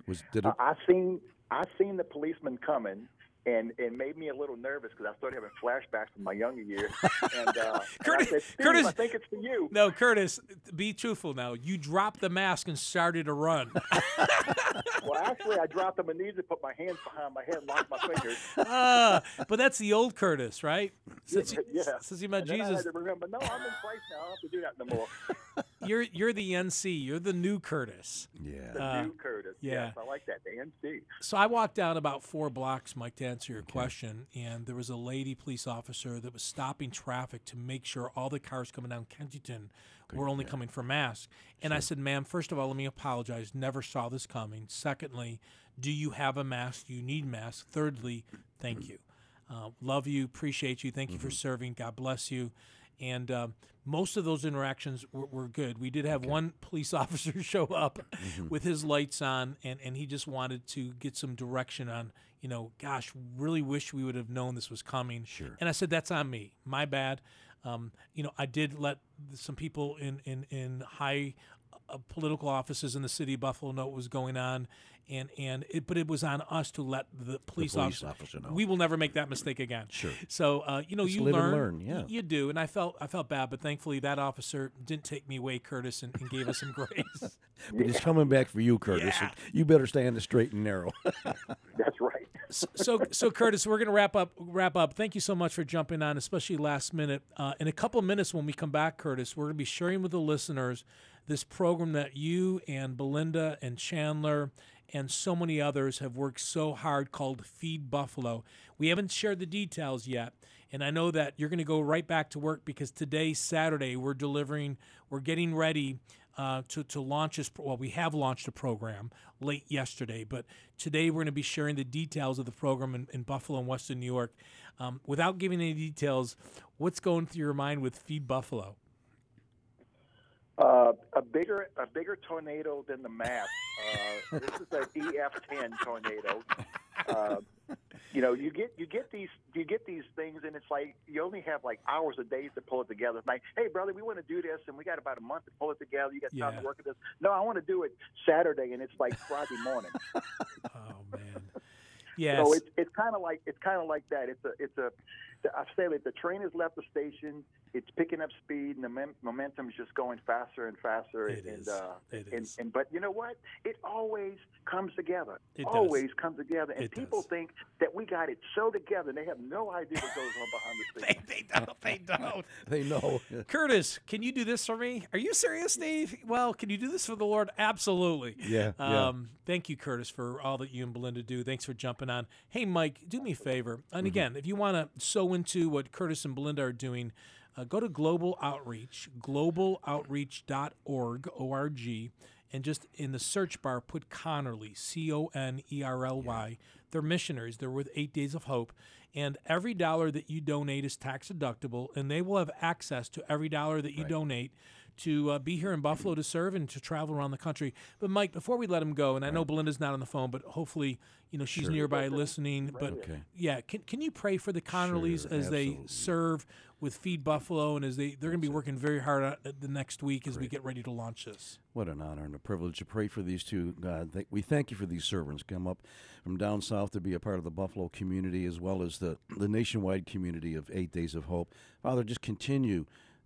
was did it? I I seen I seen the policeman coming. And it made me a little nervous because I started having flashbacks from my younger years. [LAUGHS] And, uh, Curtis- and I said, Curtis- I think it's for you. No, Curtis, be truthful now. You dropped the mask and started to run. [LAUGHS] Well, actually, I dropped on my knees and put my hands behind my head and locked my fingers. Ah, but that's the old Curtis, right? Since you, yeah. since you met And Jesus, remember, no, I'm in Christ now. I don't have to do that no more. [LAUGHS] you're you're the NC. You're the new Curtis. yeah. The Uh, new Curtis. yeah. Yes, I like that. The NC. So I walked down about four blocks, Mike, to answer your question, and there was a lady police officer that was stopping traffic to make sure all the cars coming down Kensington were only coming for masks. And I said, "Ma'am, first of all, let me apologize. Never saw this coming. Secondly, do you have a mask? Do you need masks? Thirdly, thank you. Uh, love you, appreciate you. Thank you for serving. God bless you." And um, most of those interactions were, were good. We did have one police [LAUGHS] officer show up with his lights on, and, and he just wanted to get some direction on, you know, gosh, really wish we would have known this was coming. Sure. And I said, that's on me. My bad. Um, you know, I did let some people in, in, in high uh, political offices in the city of Buffalo know what was going on. And, and it, but it was on us to let the police, police officer, officer know. We will never make that mistake again. Sure. So uh, you know, Just you live and learn, learn, yeah. you do, and I felt I felt bad, but thankfully that officer didn't take me away, Curtis, and, and gave us some grace. [LAUGHS] But he's coming back for you, Curtis. Yeah. You better stay on the straight and narrow. [LAUGHS] That's right. so, so, so Curtis, we're going to wrap up. Wrap up. Thank you so much for jumping on, especially last minute. Uh, in a couple minutes, when we come back, Curtis, we're going to be sharing with the listeners this program that you and Belinda and Chandler and so many others have worked so hard called Feed Buffalo. We haven't shared the details yet. And I know that you're going to go right back to work because today, Saturday, we're delivering, we're getting ready uh, to, to launch this. Well, we have launched a program late yesterday, but today we're going to be sharing the details of the program in, in Buffalo and Western New York. Um, without giving any details, what's going through your mind with Feed Buffalo? Uh, a bigger a bigger tornado than the map. Uh, this is an EF10 tornado. Uh, you know, you get you get these you get these things, and it's like you only have like hours of days to pull it together. It's like, hey, brother, we want to do this, and we got about a month to pull it together. You got time Yeah. to work at this? No, I want to do it Saturday, and it's like Friday morning. [LAUGHS] Oh man, yeah. So it's it's kind of like it's kind of like that. It's a it's a I say that the train has left the station. It's picking up speed, and the mem- momentum is just going faster and faster. It and, is. Uh, It and, is. and but you know what? It always comes together. It does. always comes together. And It people does. think that we got it so together, and they have no idea what goes on behind the [LAUGHS] scenes. they don't. They don't. [LAUGHS] They know. [LAUGHS] Curtis, can you do this for me? Are you serious, Steve? Well, can you do this for the Lord? Absolutely. Yeah, yeah. Um, thank you, Curtis, for all that you and Belinda do. Thanks for jumping on. Hey, Mike, do me a favor. And Mm-hmm. again, if you want to sew into what Curtis and Belinda are doing, uh, go to Global Outreach, globaloutreach.org, O-R-G, and just in the search bar, put Conerly, C O N E R L Y. They're missionaries. They're with Eight Days of Hope. And every dollar that you donate is tax deductible, and they will have access to every dollar that you donate to uh, be here in Buffalo to serve and to travel around the country. But Mike, before we let him go, and I know Belinda's not on the phone, but hopefully, you know, she's nearby listening. But Okay. yeah, can, can you pray for the Conerlys Sure, as they serve with Feed Buffalo and as they they're going to be working very hard the next week as we get ready to launch this. What an honor and a privilege to pray for these two. God, Th- we thank you for these servants come up from down south to be a part of the Buffalo community as well as the, the nationwide community of Eight Days of Hope. Father, just continue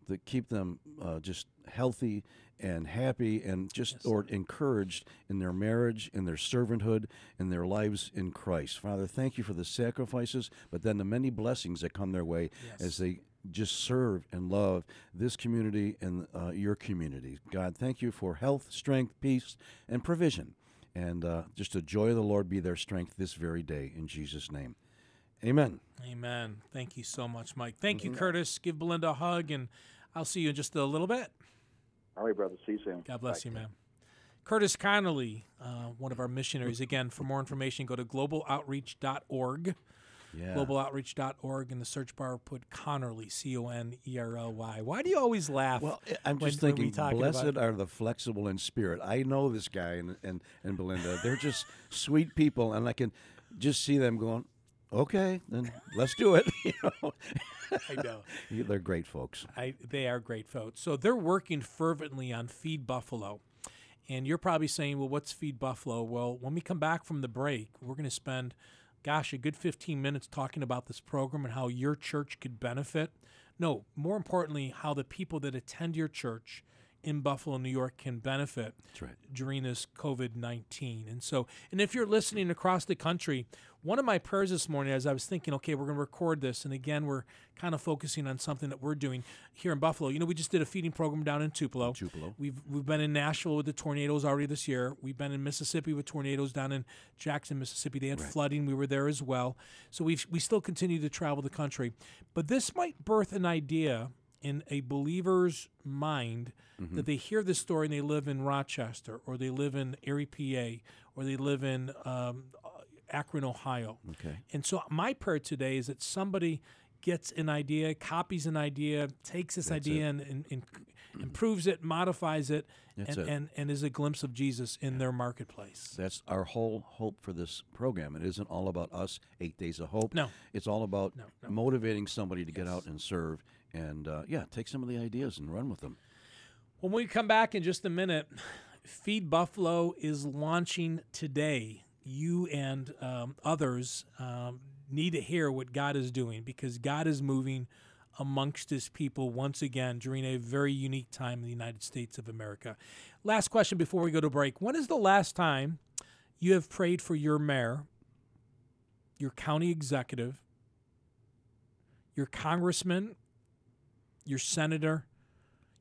to keep them uh, just healthy and happy and just or encouraged in their marriage, in their servanthood, in their lives in Christ. Father, thank you for the sacrifices, but then the many blessings that come their way as they just serve and love this community and uh, your community. God, thank you for health, strength, peace, and provision. And uh, just the joy of the Lord be their strength this very day. In Jesus' name. Amen. Amen. Thank you so much, Mike. Thank you, Curtis. Give Belinda a hug, and I'll see you in just a little bit. All right, brother. See you soon. God bless you, man. Curtis Conerly, uh, one of our missionaries. Again, for more information, go to globaloutreach.org. Yeah. Globaloutreach.org. In the search bar, put Conerly, C O N E R L Y. Why do you always laugh? Well, I- I'm just when thinking, talk blessed about- are the flexible in spirit. I know this guy and, and, and Belinda. They're just [LAUGHS] sweet people, and I can just see them going, okay, then let's do it. [LAUGHS] you know? I know. [LAUGHS] They're great folks. I, they are great folks. So they're working fervently on Feed Buffalo. And you're probably saying, well, what's Feed Buffalo? Well, when we come back from the break, we're going to spend, gosh, a good 15 minutes talking about this program and how your church could benefit. No, more importantly, how the people that attend your church in Buffalo, New York can benefit right. during this COVID 19. And so, and if you're listening across the country, one of my prayers this morning, as I was thinking, okay, we're going to record this, and again, we're kind of focusing on something that we're doing here in Buffalo. You know, we just did a feeding program down in Tupelo. Tupelo. We've we've been in Nashville with the tornadoes already this year. We've been in Mississippi with tornadoes down in Jackson, Mississippi. They had flooding. We were there as well. So we we still continue to travel the country, but this might birth an idea in a believer's mind that they hear this story and they live in Rochester or they live in Erie, PA, or they live in um, Akron, Ohio. Okay. And so my prayer today is that somebody gets an idea, copies an idea, takes this idea and, and, and improves it, modifies it, and, it. and, and is a glimpse of Jesus in their marketplace. That's our whole hope for this program. It isn't all about us, Eight Days of Hope. No. It's all about No, no. motivating somebody to get out and serve and, uh, yeah, take some of the ideas and run with them. When we come back in just a minute, Feed Buffalo is launching today. You and um, others um, need to hear what God is doing because God is moving amongst his people once again during a very unique time in the United States of America. Last question before we go to break. When is the last time you have prayed for your mayor, your county executive, your congressman, your senator,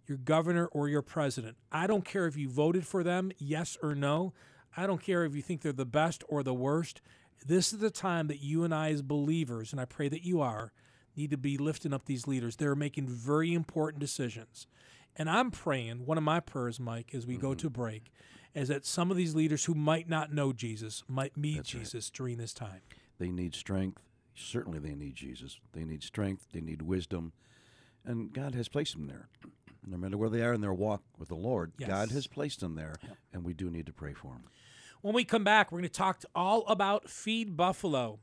your governor or your president. I don't care if you voted for them, yes or no. I don't care if you think they're the best or the worst. This is the time that you and I, as believers, and I pray that you are, need to be lifting up these leaders. They're making very important decisions. And I'm praying, one of my prayers, Mike, as we go mm-hmm. to break, is that some of these leaders who might not know Jesus might meet Jesus during this time. They need strength. Certainly, they need Jesus. They need strength. They need wisdom. And God has placed them there. No matter where they are in their walk with the Lord, God has placed them there, and we do need to pray for them. When we come back, we're going to talk all about Feed Buffalo.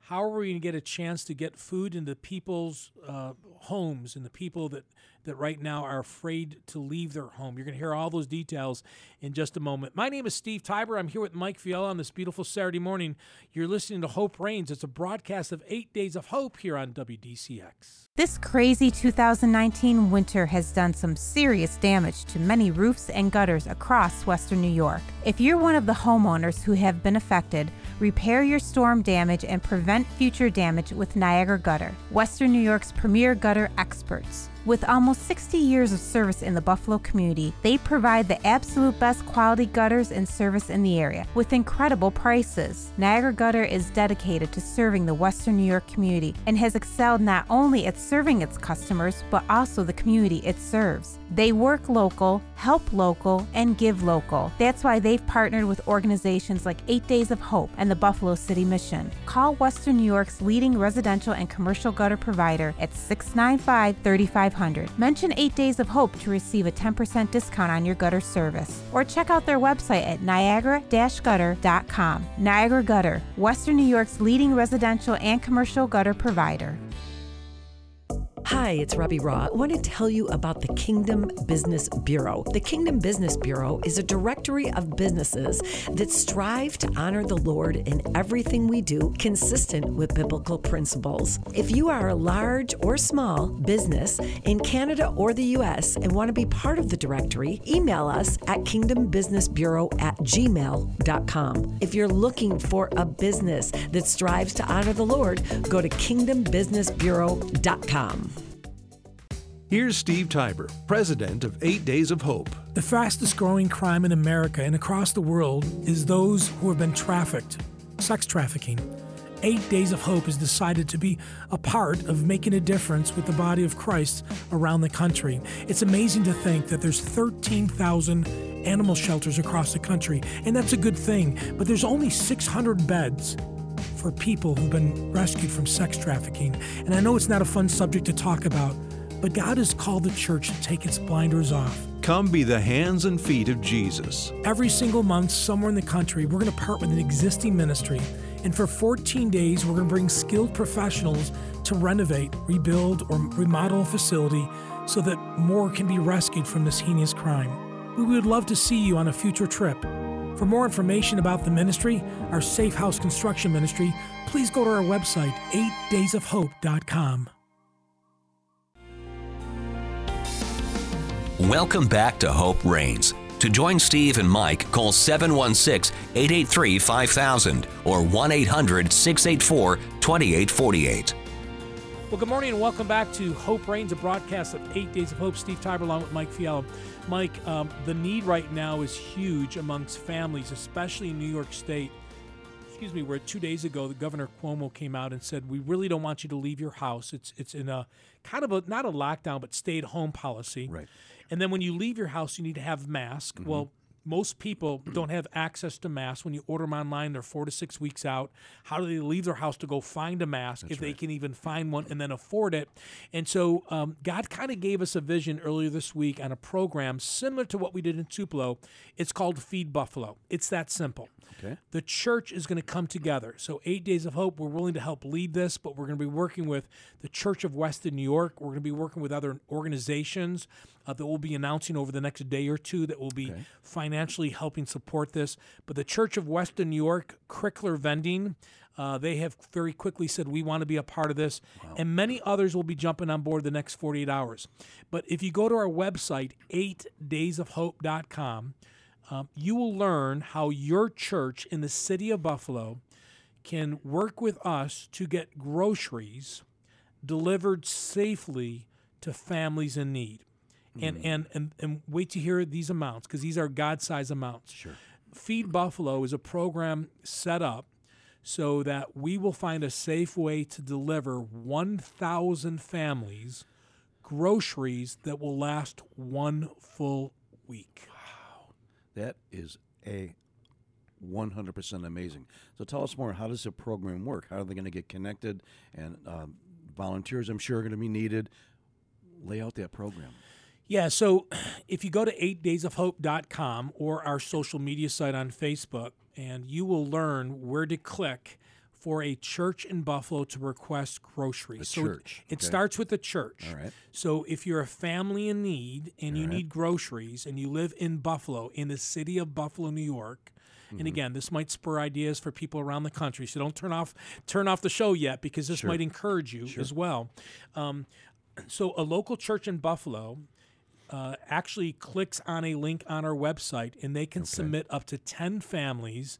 How are we going to get a chance to get food into people's uh, homes and the people that that right now are afraid to leave their home. You're going to hear all those details in just a moment. My name is Steve Tybor. I'm here with Mike Fiala on this beautiful Saturday morning. You're listening to Hope Reigns. It's a broadcast of eight days of hope here on WDCX. This crazy 2019 winter has done some serious damage to many roofs and gutters across Western New York. If you're one of the homeowners who have been affected, repair your storm damage and prevent future damage with Niagara Gutter, Western New York's premier gutter experts. With almost 60 years of service in the Buffalo community, they provide the absolute best quality gutters and service in the area with incredible prices. Niagara Gutter is dedicated to serving the Western New York community and has excelled not only at serving its customers, but also the community it serves. They work local, help local, and give local. That's why they've partnered with organizations like Eight Days of Hope and the Buffalo City Mission. Call Western New York's leading residential and commercial gutter provider at 695 3500. Mention 8 Days of Hope to receive a 10% discount on your gutter service. Or check out their website at niagara gutter.com. Niagara Gutter, Western New York's leading residential and commercial gutter provider. Hi, it's Robbie Raw. I want to tell you about the Kingdom Business Bureau. The Kingdom Business Bureau is a directory of businesses that strive to honor the Lord in everything we do, consistent with biblical principles. If you are a large or small business in Canada or the U.S. and want to be part of the directory, email us at kingdombusinessbureau at gmail.com. If you're looking for a business that strives to honor the Lord, go to kingdombusinessbureau.com. Here's Steve Tybor, president of Eight Days of Hope. The fastest growing crime in America and across the world is those who have been trafficked, sex trafficking. Eight Days of Hope has decided to be a part of making a difference with the body of Christ around the country. It's amazing to think that there's 13,000 animal shelters across the country, and that's a good thing, but there's only 600 beds for people who've been rescued from sex trafficking. And I know it's not a fun subject to talk about, but God has called the church to take its blinders off. Come be the hands and feet of Jesus. Every single month, somewhere in the country, we're going to partner with an existing ministry. And for 14 days, we're going to bring skilled professionals to renovate, rebuild, or remodel a facility so that more can be rescued from this heinous crime. We would love to see you on a future trip. For more information about the ministry, our Safe House Construction Ministry, please go to our website, 8daysofhope.com. Welcome back to Hope Reigns. To join Steve and Mike, call 716 883 5000 or 1 800 684 2848. Well, good morning and welcome back to Hope Reigns, a broadcast of Eight Days of Hope. Steve Tybor along with Mike Fiala. Mike, um, the need right now is huge amongst families, especially in New York State. Excuse me, where two days ago the Governor Cuomo came out and said, "We really don't want you to leave your house. It's it's in a kind of a not a lockdown, but stay at home policy. Right. And then when you leave your house, you need to have a mask. Well, most people [CLEARS THROAT] don't have access to masks. When you order them online, they're four to six weeks out. How do they leave their house to go find a mask if they can even find one and then afford it? And so um, God kind of gave us a vision earlier this week on a program similar to what we did in Tupelo. It's called Feed Buffalo. It's that simple. Okay. The church is going to come together. So, Eight Days of Hope, we're willing to help lead this, but we're going to be working with the Church of Western New York. We're going to be working with other organizations uh, that we'll be announcing over the next day or two that will be financially helping support this. But the Church of Western New York, Crickler Vending, uh, they have very quickly said we want to be a part of this, and many others will be jumping on board the next 48 hours. But if you go to our website, 8daysofhope.com, um, you will learn how your church in the city of Buffalo can work with us to get groceries delivered safely to families in need. And, and, and, and wait to hear these amounts because these are God sized amounts. Sure. Feed Buffalo is a program set up so that we will find a safe way to deliver 1,000 families groceries that will last one full week. Wow. That is a 100% amazing. So tell us more. How does the program work? How are they going to get connected? And um, volunteers, I'm sure, are going to be needed. Lay out that program. Yeah, so [CLEARS THROAT] if you go to 8daysofhope.com or our social media site on Facebook, and you will learn where to click for a church in Buffalo to request groceries. A so it- church, It, okay. starts with the church. All right. So if you're a family in need and you need groceries and you live in Buffalo, in the city of Buffalo, New York, Mm-hmm. and again, this might spur ideas for people around the country. So don't turn off turn off the show yet because this might encourage you as well. Um, [CLEARS THROAT] so a local church in Buffalo uh, actually clicks on a link on our website and they can submit up to 10 families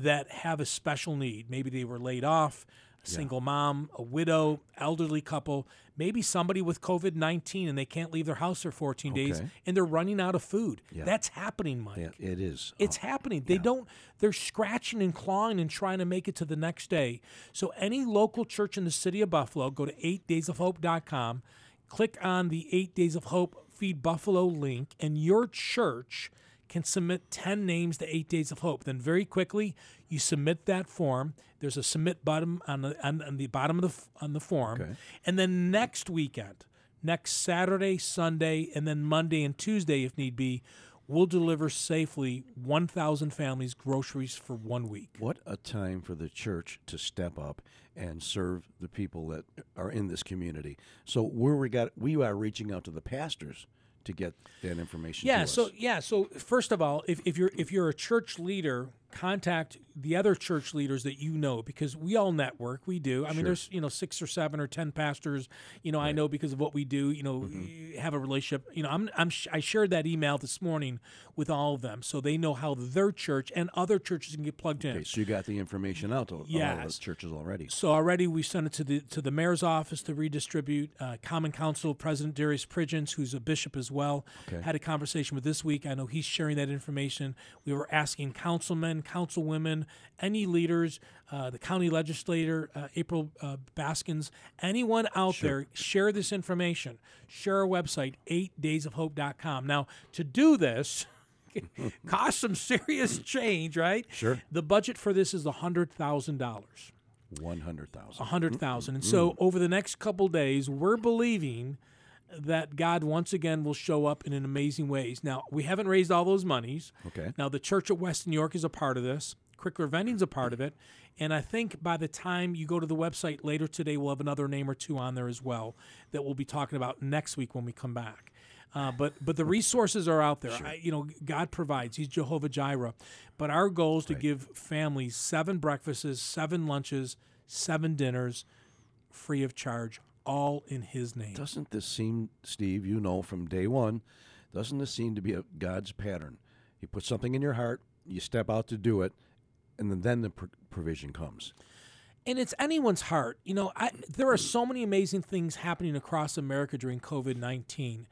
that have a special need. Maybe they were laid off, a single mom, a widow, elderly couple, maybe somebody with COVID 19 and they can't leave their house for 14 days and they're running out of food. Yeah. That's happening, Mike. Yeah, it is. It's Oh, happening. They don't, they're scratching and clawing and trying to make it to the next day. So, any local church in the city of Buffalo, go to 8daysofhope.com, click on the 8 Days of Hope Feed Buffalo link, and your church can submit 10 names to 8 Days of Hope. Then, very quickly, you submit that form. There's a submit button on the, on, on the bottom of the, on the form. Okay. And then next weekend, next Saturday, Sunday, and then Monday and Tuesday, if need be, we'll deliver safely 1,000 families groceries for one week. What a time for the church to step up and serve the people that are in this community. So where we got we are reaching out to the pastors to get that information. Yeah. So yeah. So first of all, if, if you're if you're a church leader, contact the other church leaders that you know because we all network. We do. I mean, there's you know six or seven or ten pastors. You know, I know because of what we do. You know, Mm-hmm. have a relationship. You know, I'm I'm sh- I shared that email this morning with all of them, so they know how their church and other churches can get plugged in. okay, so you got the information out to all of Yes. churches already. So already we sent it to the to the mayor's office to redistribute. Uh, Common Council President Darius Pridgens, who's a bishop as well, Okay. had a conversation with this week. I know he's sharing that information. We were asking councilmen, councilwomen, any leaders, uh, the county legislator, uh, April uh, Baskins, anyone out there, share this information. Share our website, 8daysofhope.com. Now, to do this, [LAUGHS] costs some serious change, right? Sure. The budget for this is $100,000. One hundred thousand. a hundred thousand. And so over the next couple days, we're believing that God once again will show up in an amazing ways. Now we haven't raised all those monies. Okay. Now the Church at West New York is a part of this. Crickler Vending's a part of it. And I think by the time you go to the website later today, we'll have another name or two on there as well that we'll be talking about next week when we come back. Uh, but but the resources are out there. I, you know, God provides. He's Jehovah Jireh. But our goal is to give families seven breakfasts, seven lunches, seven dinners, free of charge, all in His name. Doesn't this seem, Steve? You know from day one, doesn't this seem to be a God's pattern? He puts something in your heart, you step out to do it, and then, the pr- provision comes. and it's anyone's heart. You know, I, there are so many amazing things happening across America during COVID nineteen,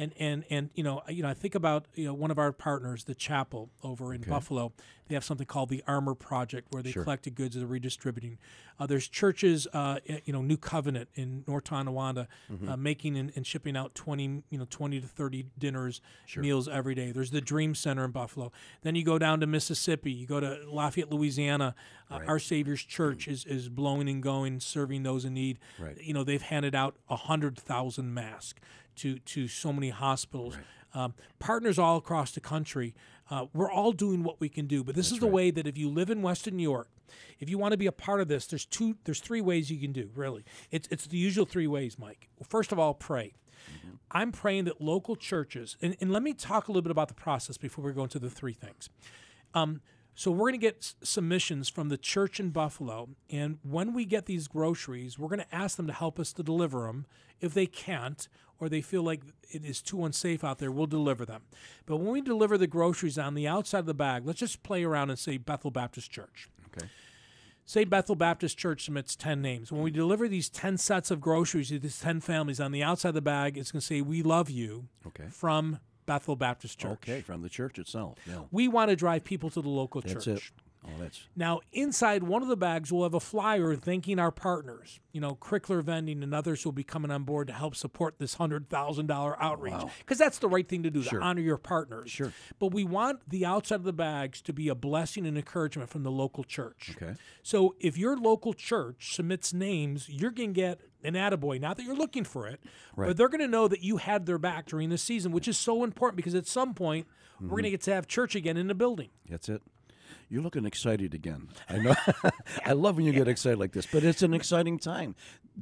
and and and you know, you know, I think about you know one of our partners, the Chapel over in Buffalo. They have something called the Armor Project, where they collected goods and they're redistributing. Uh, there's churches, uh, you know, New Covenant in North Tonawanda, uh, making and, and shipping out twenty, you know, twenty to thirty dinners, meals every day. There's the Dream Center in Buffalo. Then you go down to Mississippi. You go to Lafayette, Louisiana. Uh, Our Savior's Church is is blowing and going, serving those in need. Right. You know, they've handed out a hundred thousand masks to to so many hospitals. Um, partners all across the country. Uh, we're all doing what we can do, but this is the way that if you live in Western New York, if you want to be a part of this, there's two, there's three ways you can do. Really, it's it's the usual three ways, Mike. Well, First of all, pray. I'm praying that local churches, and, and let me talk a little bit about the process before we go into the three things. Um, so we're going to get s- submissions from the church in Buffalo, and when we get these groceries, we're going to ask them to help us to deliver them. If they can't, or they feel like it is too unsafe out there, we'll deliver them. But when we deliver the groceries on the outside of the bag, let's just play around and say Bethel Baptist Church. Okay. Say Bethel Baptist Church submits 10 names. When we deliver these 10 sets of groceries to these 10 families, on the outside of the bag, it's going to say, We love you Okay. from Bethel Baptist Church. Okay, from the church itself. Yeah. We want to drive people to the local That's church. it. Oh, that's Now, inside one of the bags, we'll have a flyer thanking our partners. You know, Crickler Vending and others will be coming on board to help support this $100,000 outreach. Because that's the right thing to do, to honor your partners. Sure. But we want the outside of the bags to be a blessing and encouragement from the local church. Okay. So if your local church submits names, you're going to get an attaboy. Not that you're looking for it, but they're going to know that you had their back during the season, which is so important because at some point, we're Mm-hmm. going to get to have church again in the building. that's it. You're looking excited again. I know. [LAUGHS] [LAUGHS] I love when you get excited like this, but it's an exciting time.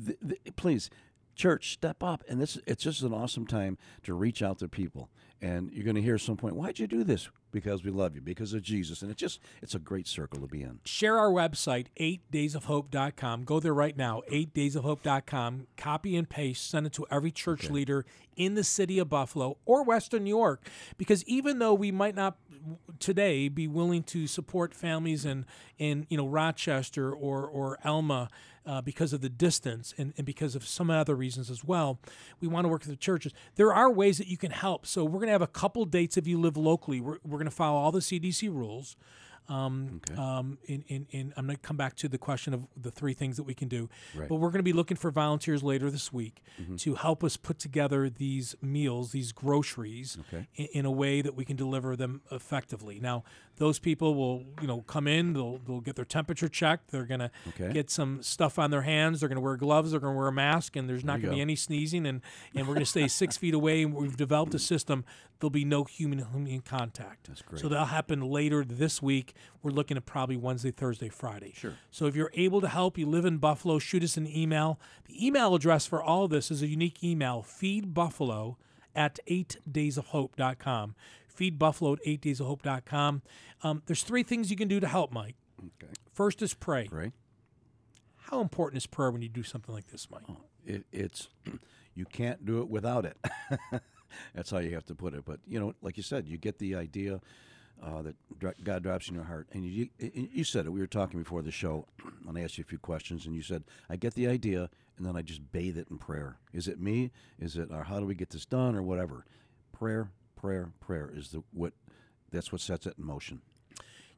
Th- th- please, church, step up, and this it's just an awesome time to reach out to people. And you're going to hear at some point, "Why'd you do this?" Because we love you, because of Jesus, and it's just it's a great circle to be in. Share our website, 8daysofhope.com. Go there right now, 8daysofhope.com. Copy and paste, send it to every church leader in the city of Buffalo or Western New York. Because even though we might not today be willing to support families in, in you know Rochester or, or Elma uh, because of the distance and, and because of some other reasons as well, we want to work with the churches. There are ways that you can help. So we're going to have a couple dates if you live locally. We're, we're going to follow all the CDC rules. Um, um, in, in, in, I'm going to come back to the question of the three things that we can do. Right. But we're going to be looking for volunteers later this week to help us put together these meals, these groceries, Okay. in, in a way that we can deliver them effectively. Now, those people will, you know, come in. They'll, they'll get their temperature checked. They're going to Okay. get some stuff on their hands. They're going to wear gloves. They're going to wear a mask, and there's not going to be any sneezing. And, and we're going to stay [LAUGHS] six feet away. And we've developed a system. There'll be no human human contact. That's great. So that'll happen later this week. We're looking at probably Wednesday, Thursday, Friday. Sure. So if you're able to help, you live in Buffalo, shoot us an email. The email address for all of this is a unique email: feedbuffalo at 8daysofhope.com. Feedbuffalo at 8daysofhope.com. Um, there's three things you can do to help, Mike. Okay. First is pray. Right. How important is prayer when you do something like this, Mike? It, it's [CLEARS THROAT] you can't do it without it. [LAUGHS] That's how you have to put it. But you know, like you said, you get the idea uh, that God drops in your heart, and you, you you said it. We were talking before the show, [CLEARS THROAT] and I asked you a few questions, and you said, "I get the idea, and then I just bathe it in prayer." Is it me? Is it or how do we get this done, or whatever? Prayer, prayer, prayer is the what. That's what sets it in motion.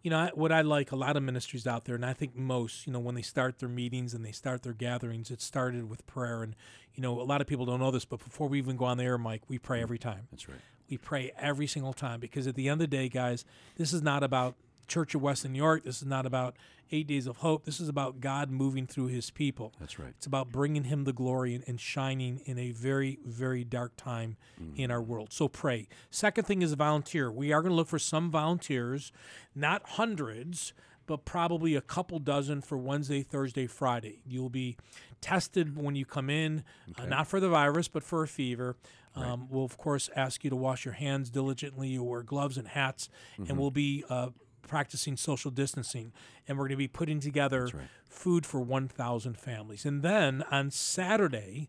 you know I- what I like a lot of ministries out there, and I think most, you know, when they start their meetings and they start their gatherings, it started with prayer. And you know, a lot of people don't know this, but before we even go on the air, Mike, we pray mm. every time. That's right. We pray every single time because at the end of the day, guys, this is not about Church of Western New York. This is not about Eight Days of Hope. This is about God moving through His people. That's right. It's about bringing Him the glory and, and shining in a very, very dark time in our world. So pray. Second thing is volunteer. We are going to look for some volunteers, not hundreds, but probably a couple dozen for Wednesday, Thursday, Friday. You'll be tested when you come in, uh, not for the virus, but for a fever. Um, we'll, of course, ask you to wash your hands diligently. You'll wear gloves and hats, and we'll be uh, practicing social distancing. And we're going to be putting together food for 1,000 families. And then on Saturday,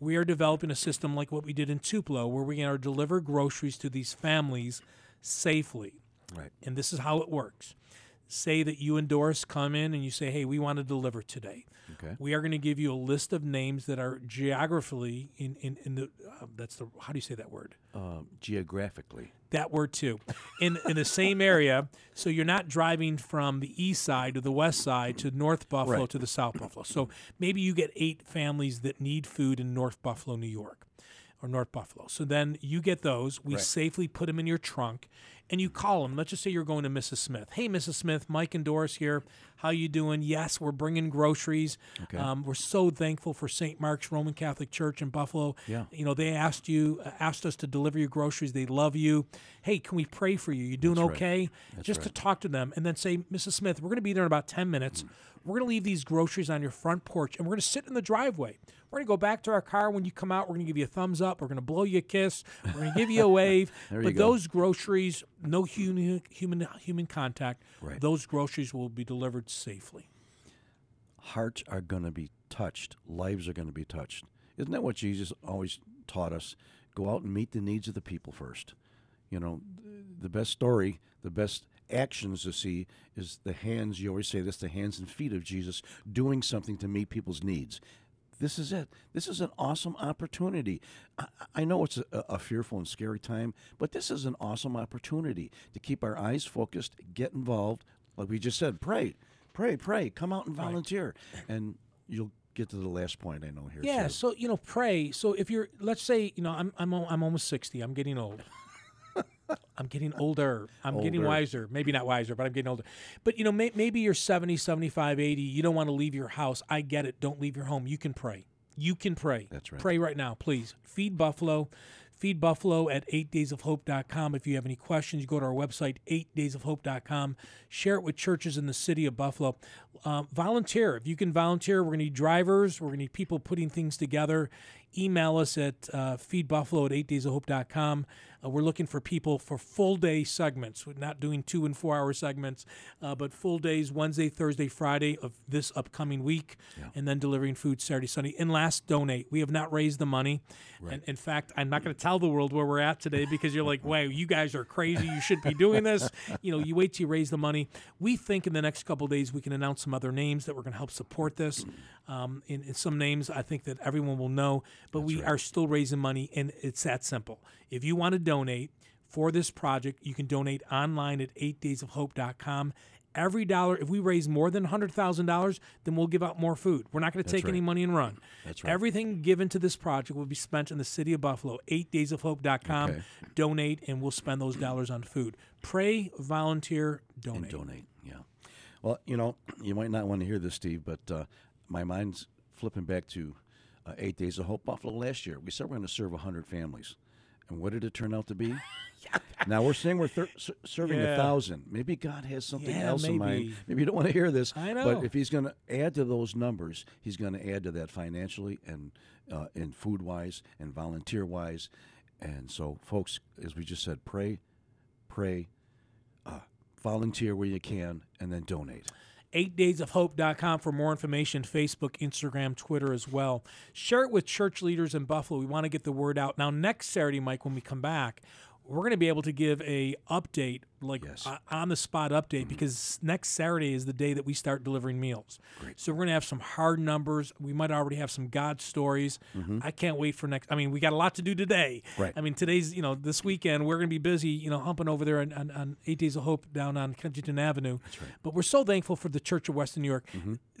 we are developing a system like what we did in Tupelo, where we are deliver groceries to these families safely. Right. And this is how it works. Say that you and Doris come in and you say, hey, we want to deliver today. Okay. We are going to give you a list of names that are geographically in, in, in the, uh, that's the, how do you say that word? Um, geographically. That were too, in in the same area. So you're not driving from the east side to the west side to North Buffalo Right. to the South Buffalo. So maybe you get eight families that need food in North Buffalo, New York, or North Buffalo. So then you get those. We Right. safely put them in your trunk, and you call them. Let's just say you're going to Mrs. Smith. Hey, Mrs. Smith, Mike and Doris here. How you doing? Yes, we're bringing groceries. Okay. Um, we're so thankful for St. Mark's Roman Catholic Church in Buffalo. Yeah. You know, they asked you, uh, asked us to deliver your groceries. They love you. Hey, can we pray for you? You doing That's right. okay? That's Just to talk to them and then say, Mrs. Smith, we're going to be there in about 10 minutes. We're going to leave these groceries on your front porch and we're going to sit in the driveway. We're going to go back to our car. When you come out, we're going to give you a thumbs up. We're going to blow you a kiss. We're going to give you a [LAUGHS] wave. There but you go. those groceries, no human human human contact. Right. Those groceries will be delivered safely. hearts are going to be touched, lives are going to be touched. Isn't that what Jesus always taught us? Go out and meet the needs of the people first. You know, the best story, the best actions to see is the hands, you always say this, the hands and feet of Jesus doing something to meet people's needs. This is it. This is an awesome opportunity. I, know it's a fearful and scary time, but this is an awesome opportunity to keep our eyes focused, get involved. Like we just said, pray, pray, pray. Come out and volunteer, and you'll get to the last point. I know here. Yeah, too. so you know, pray. So if you're, let's say, you know, I'm I'm I'm almost sixty. I'm getting old. [LAUGHS] I'm getting older. I'm getting wiser. Maybe not wiser, but I'm getting older. But you know, may, maybe you're 70, 75, 80. You don't want to leave your house. I get it. Don't leave your home. You can pray. You can pray. That's right. Pray right now, please. Feed Buffalo. Feed Buffalo at 8daysofhope.com. If you have any questions, you go to our website, 8daysofhope.com. Share it with churches in the city of Buffalo. Um, volunteer. If you can volunteer, we're going to need drivers. We're going to need people putting things together. Email us at uh, feedbuffalo at 8daysofhope.com. Uh, we're looking for people for full day segments. We're not doing two and four hour segments, uh, but full days Wednesday, Thursday, Friday of this upcoming week, and then delivering food Saturday, Sunday. And last, donate. We have not raised the money. And in fact, I'm not going to tell the world where we're at today because you're like, wow, you guys are crazy. You should be doing this. You know, you wait till you raise the money. We think in the next couple days we can announce some other names that we're going to help support this. Um, in, in some names, I think that everyone will know, but we are still raising money, and it's that simple. If you want to donate for this project, you can donate online at 8daysofhope.com. Every dollar, if we raise more than $100,000, then we'll give out more food. We're not going to take any money and run. That's right. Everything given to this project will be spent in the city of Buffalo. 8daysofhope.com. Okay. Donate, and we'll spend those dollars on food. Pray, volunteer, donate. and donate. Yeah. Well, you know, you might not want to hear this, Steve, but uh, my mind's flipping back to uh, Eight Days of Hope Buffalo last year. We said we're going to serve 100 families. And what did it turn out to be? [LAUGHS] Now we're saying we're thir- serving a Yeah. thousand. Maybe God has something Yeah, else in mind. maybe. Maybe you don't want to hear this. I know. But if He's going to add to those numbers, He's going to add to that financially and uh, in food wise and volunteer wise. And so, folks, as we just said, pray, pray, uh, volunteer where you can, and then donate. 8daysofhope.com for more information. Facebook instagram twitter as well. Share it with church leaders in buffalo. We want to get the word out. Now next saturday mike when we come back we're going to be able to give a update like Yes. uh, on the spot update because next saturday is the day that we start delivering meals. So we're going to have some hard numbers. We might already have some god stories. I can't wait for next i mean we got a lot to do today. Right. i mean today's you know this weekend we're going to be busy you know humping over there on, on, on eight days of hope down on kensington avenue. But we're so thankful for the church of western new york.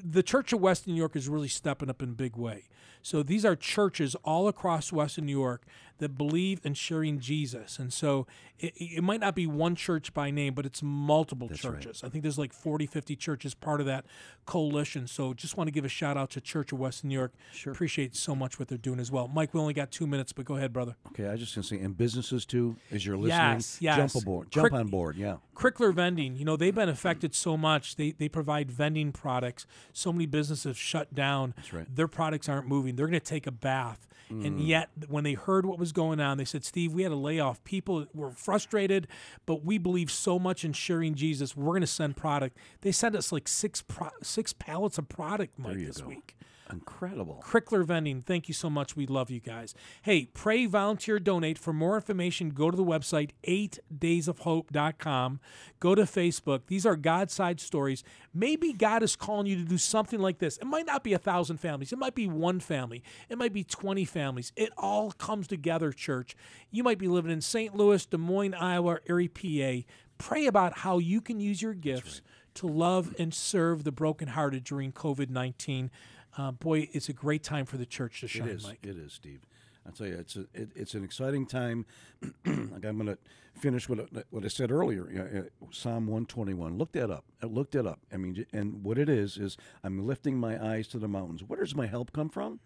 The church of western new york is really stepping up in a big way. So these are churches all across western new york that believe in sharing jesus. And so it, it might not be one church by name but it's multiple right. churches i think there's like 40 50 churches part of that coalition so just want to give a shout out to church of western new york Sure. appreciate so much what they're doing as well mike we only got two minutes but go ahead brother Okay, I just going to say, and businesses too, as you're listening, Yes, yes. jump aboard, jump Crick- on board. Yeah. Crickler Vending, you know, they've been affected so much. They, they provide vending products. So many businesses shut down. That's right. Their products aren't moving. They're going to take a bath. And mm. yet, when they heard what was going on, they said, Steve, we had a layoff. People were frustrated, but we believe so much in sharing Jesus. We're going to send product. They sent us like six pro- six pallets of product, Mike, this go. week. Incredible. Crickler Vending, thank you so much. We love you guys. Hey, pray, volunteer, donate. For more information, go to the website 8daysofhope.com. Go to Facebook. These are God side stories. Maybe God is calling you to do something like this. It might not be a thousand families, it might be one family, it might be 20 families. It all comes together, church. You might be living in St. Louis, Des Moines, Iowa, Erie, PA. Pray about how you can use your gifts to love and serve the brokenhearted during COVID 19. Uh, boy, it's a great time for the church to shine, It is. Mike. It is, Steve. I tell you, it's a, it, it's an exciting time. [CLEARS THROAT] like I'm going to finish what I- what I said earlier. you know, uh, Psalm 121. Look that up. I looked it up. I mean, and what it is is I'm lifting my eyes to the mountains. Where does my help come from?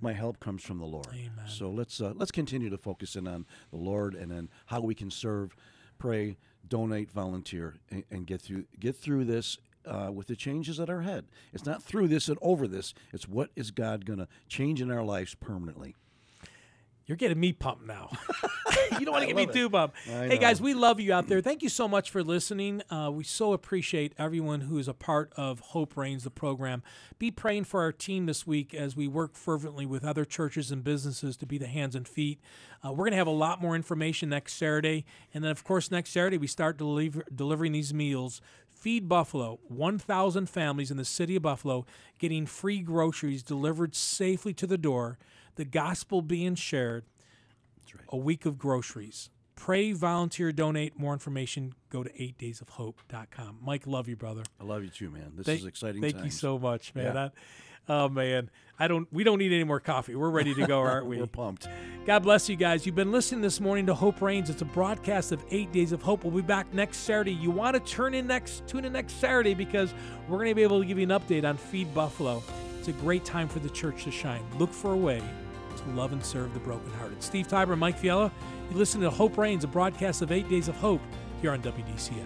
My help comes from the Lord. Amen. So let's uh, let's continue to focus in on the Lord and then how we can serve, pray, donate, volunteer, and, and get through get through this uh, with the changes that are ahead. It's not through this and over this. It's what is God going to change in our lives permanently. You're getting me pumped now. [LAUGHS] you don't want to get me it. too pumped. Hey, guys, we love you out there. Thank you so much for listening. Uh, we so appreciate everyone who is a part of Hope Reigns, the program. Be praying for our team this week as we work fervently with other churches and businesses to be the hands and feet. Uh, we're going to have a lot more information next Saturday. And then, of course, next Saturday, we start deliver- delivering these meals. Feed Buffalo, 1,000 families in the city of Buffalo getting free groceries delivered safely to the door, the gospel being shared, a week of groceries. Pray, volunteer, donate. More information, go to 8daysofhope.com. Mike, love you, brother. I love you too, man. This Thank, is exciting. Thank you so much, man. Yeah. That- oh man, I don't. We don't need any more coffee. We're ready to go, [LAUGHS] aren't we? We're pumped. God bless you guys. You've been listening this morning to Hope Reigns. It's a broadcast of Eight Days of Hope. We'll be back next Saturday. You want to turn in next, tune in next Saturday because we're going to be able to give you an update on Feed Buffalo. It's a great time for the church to shine. Look for a way to love and serve the brokenhearted. Steve Tybor and Mike Fiala, you listen to Hope Reigns, a broadcast of Eight Days of Hope here on WDCX.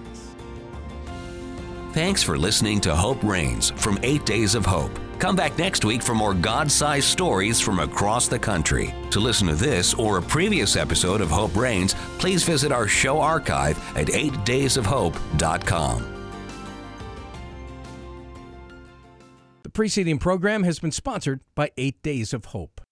Thanks for listening to Hope Reigns from Eight Days of Hope. Come back next week for more God sized stories from across the country. To listen to this or a previous episode of Hope Reigns, please visit our show archive at 8daysofhope.com. The preceding program has been sponsored by Eight Days of Hope.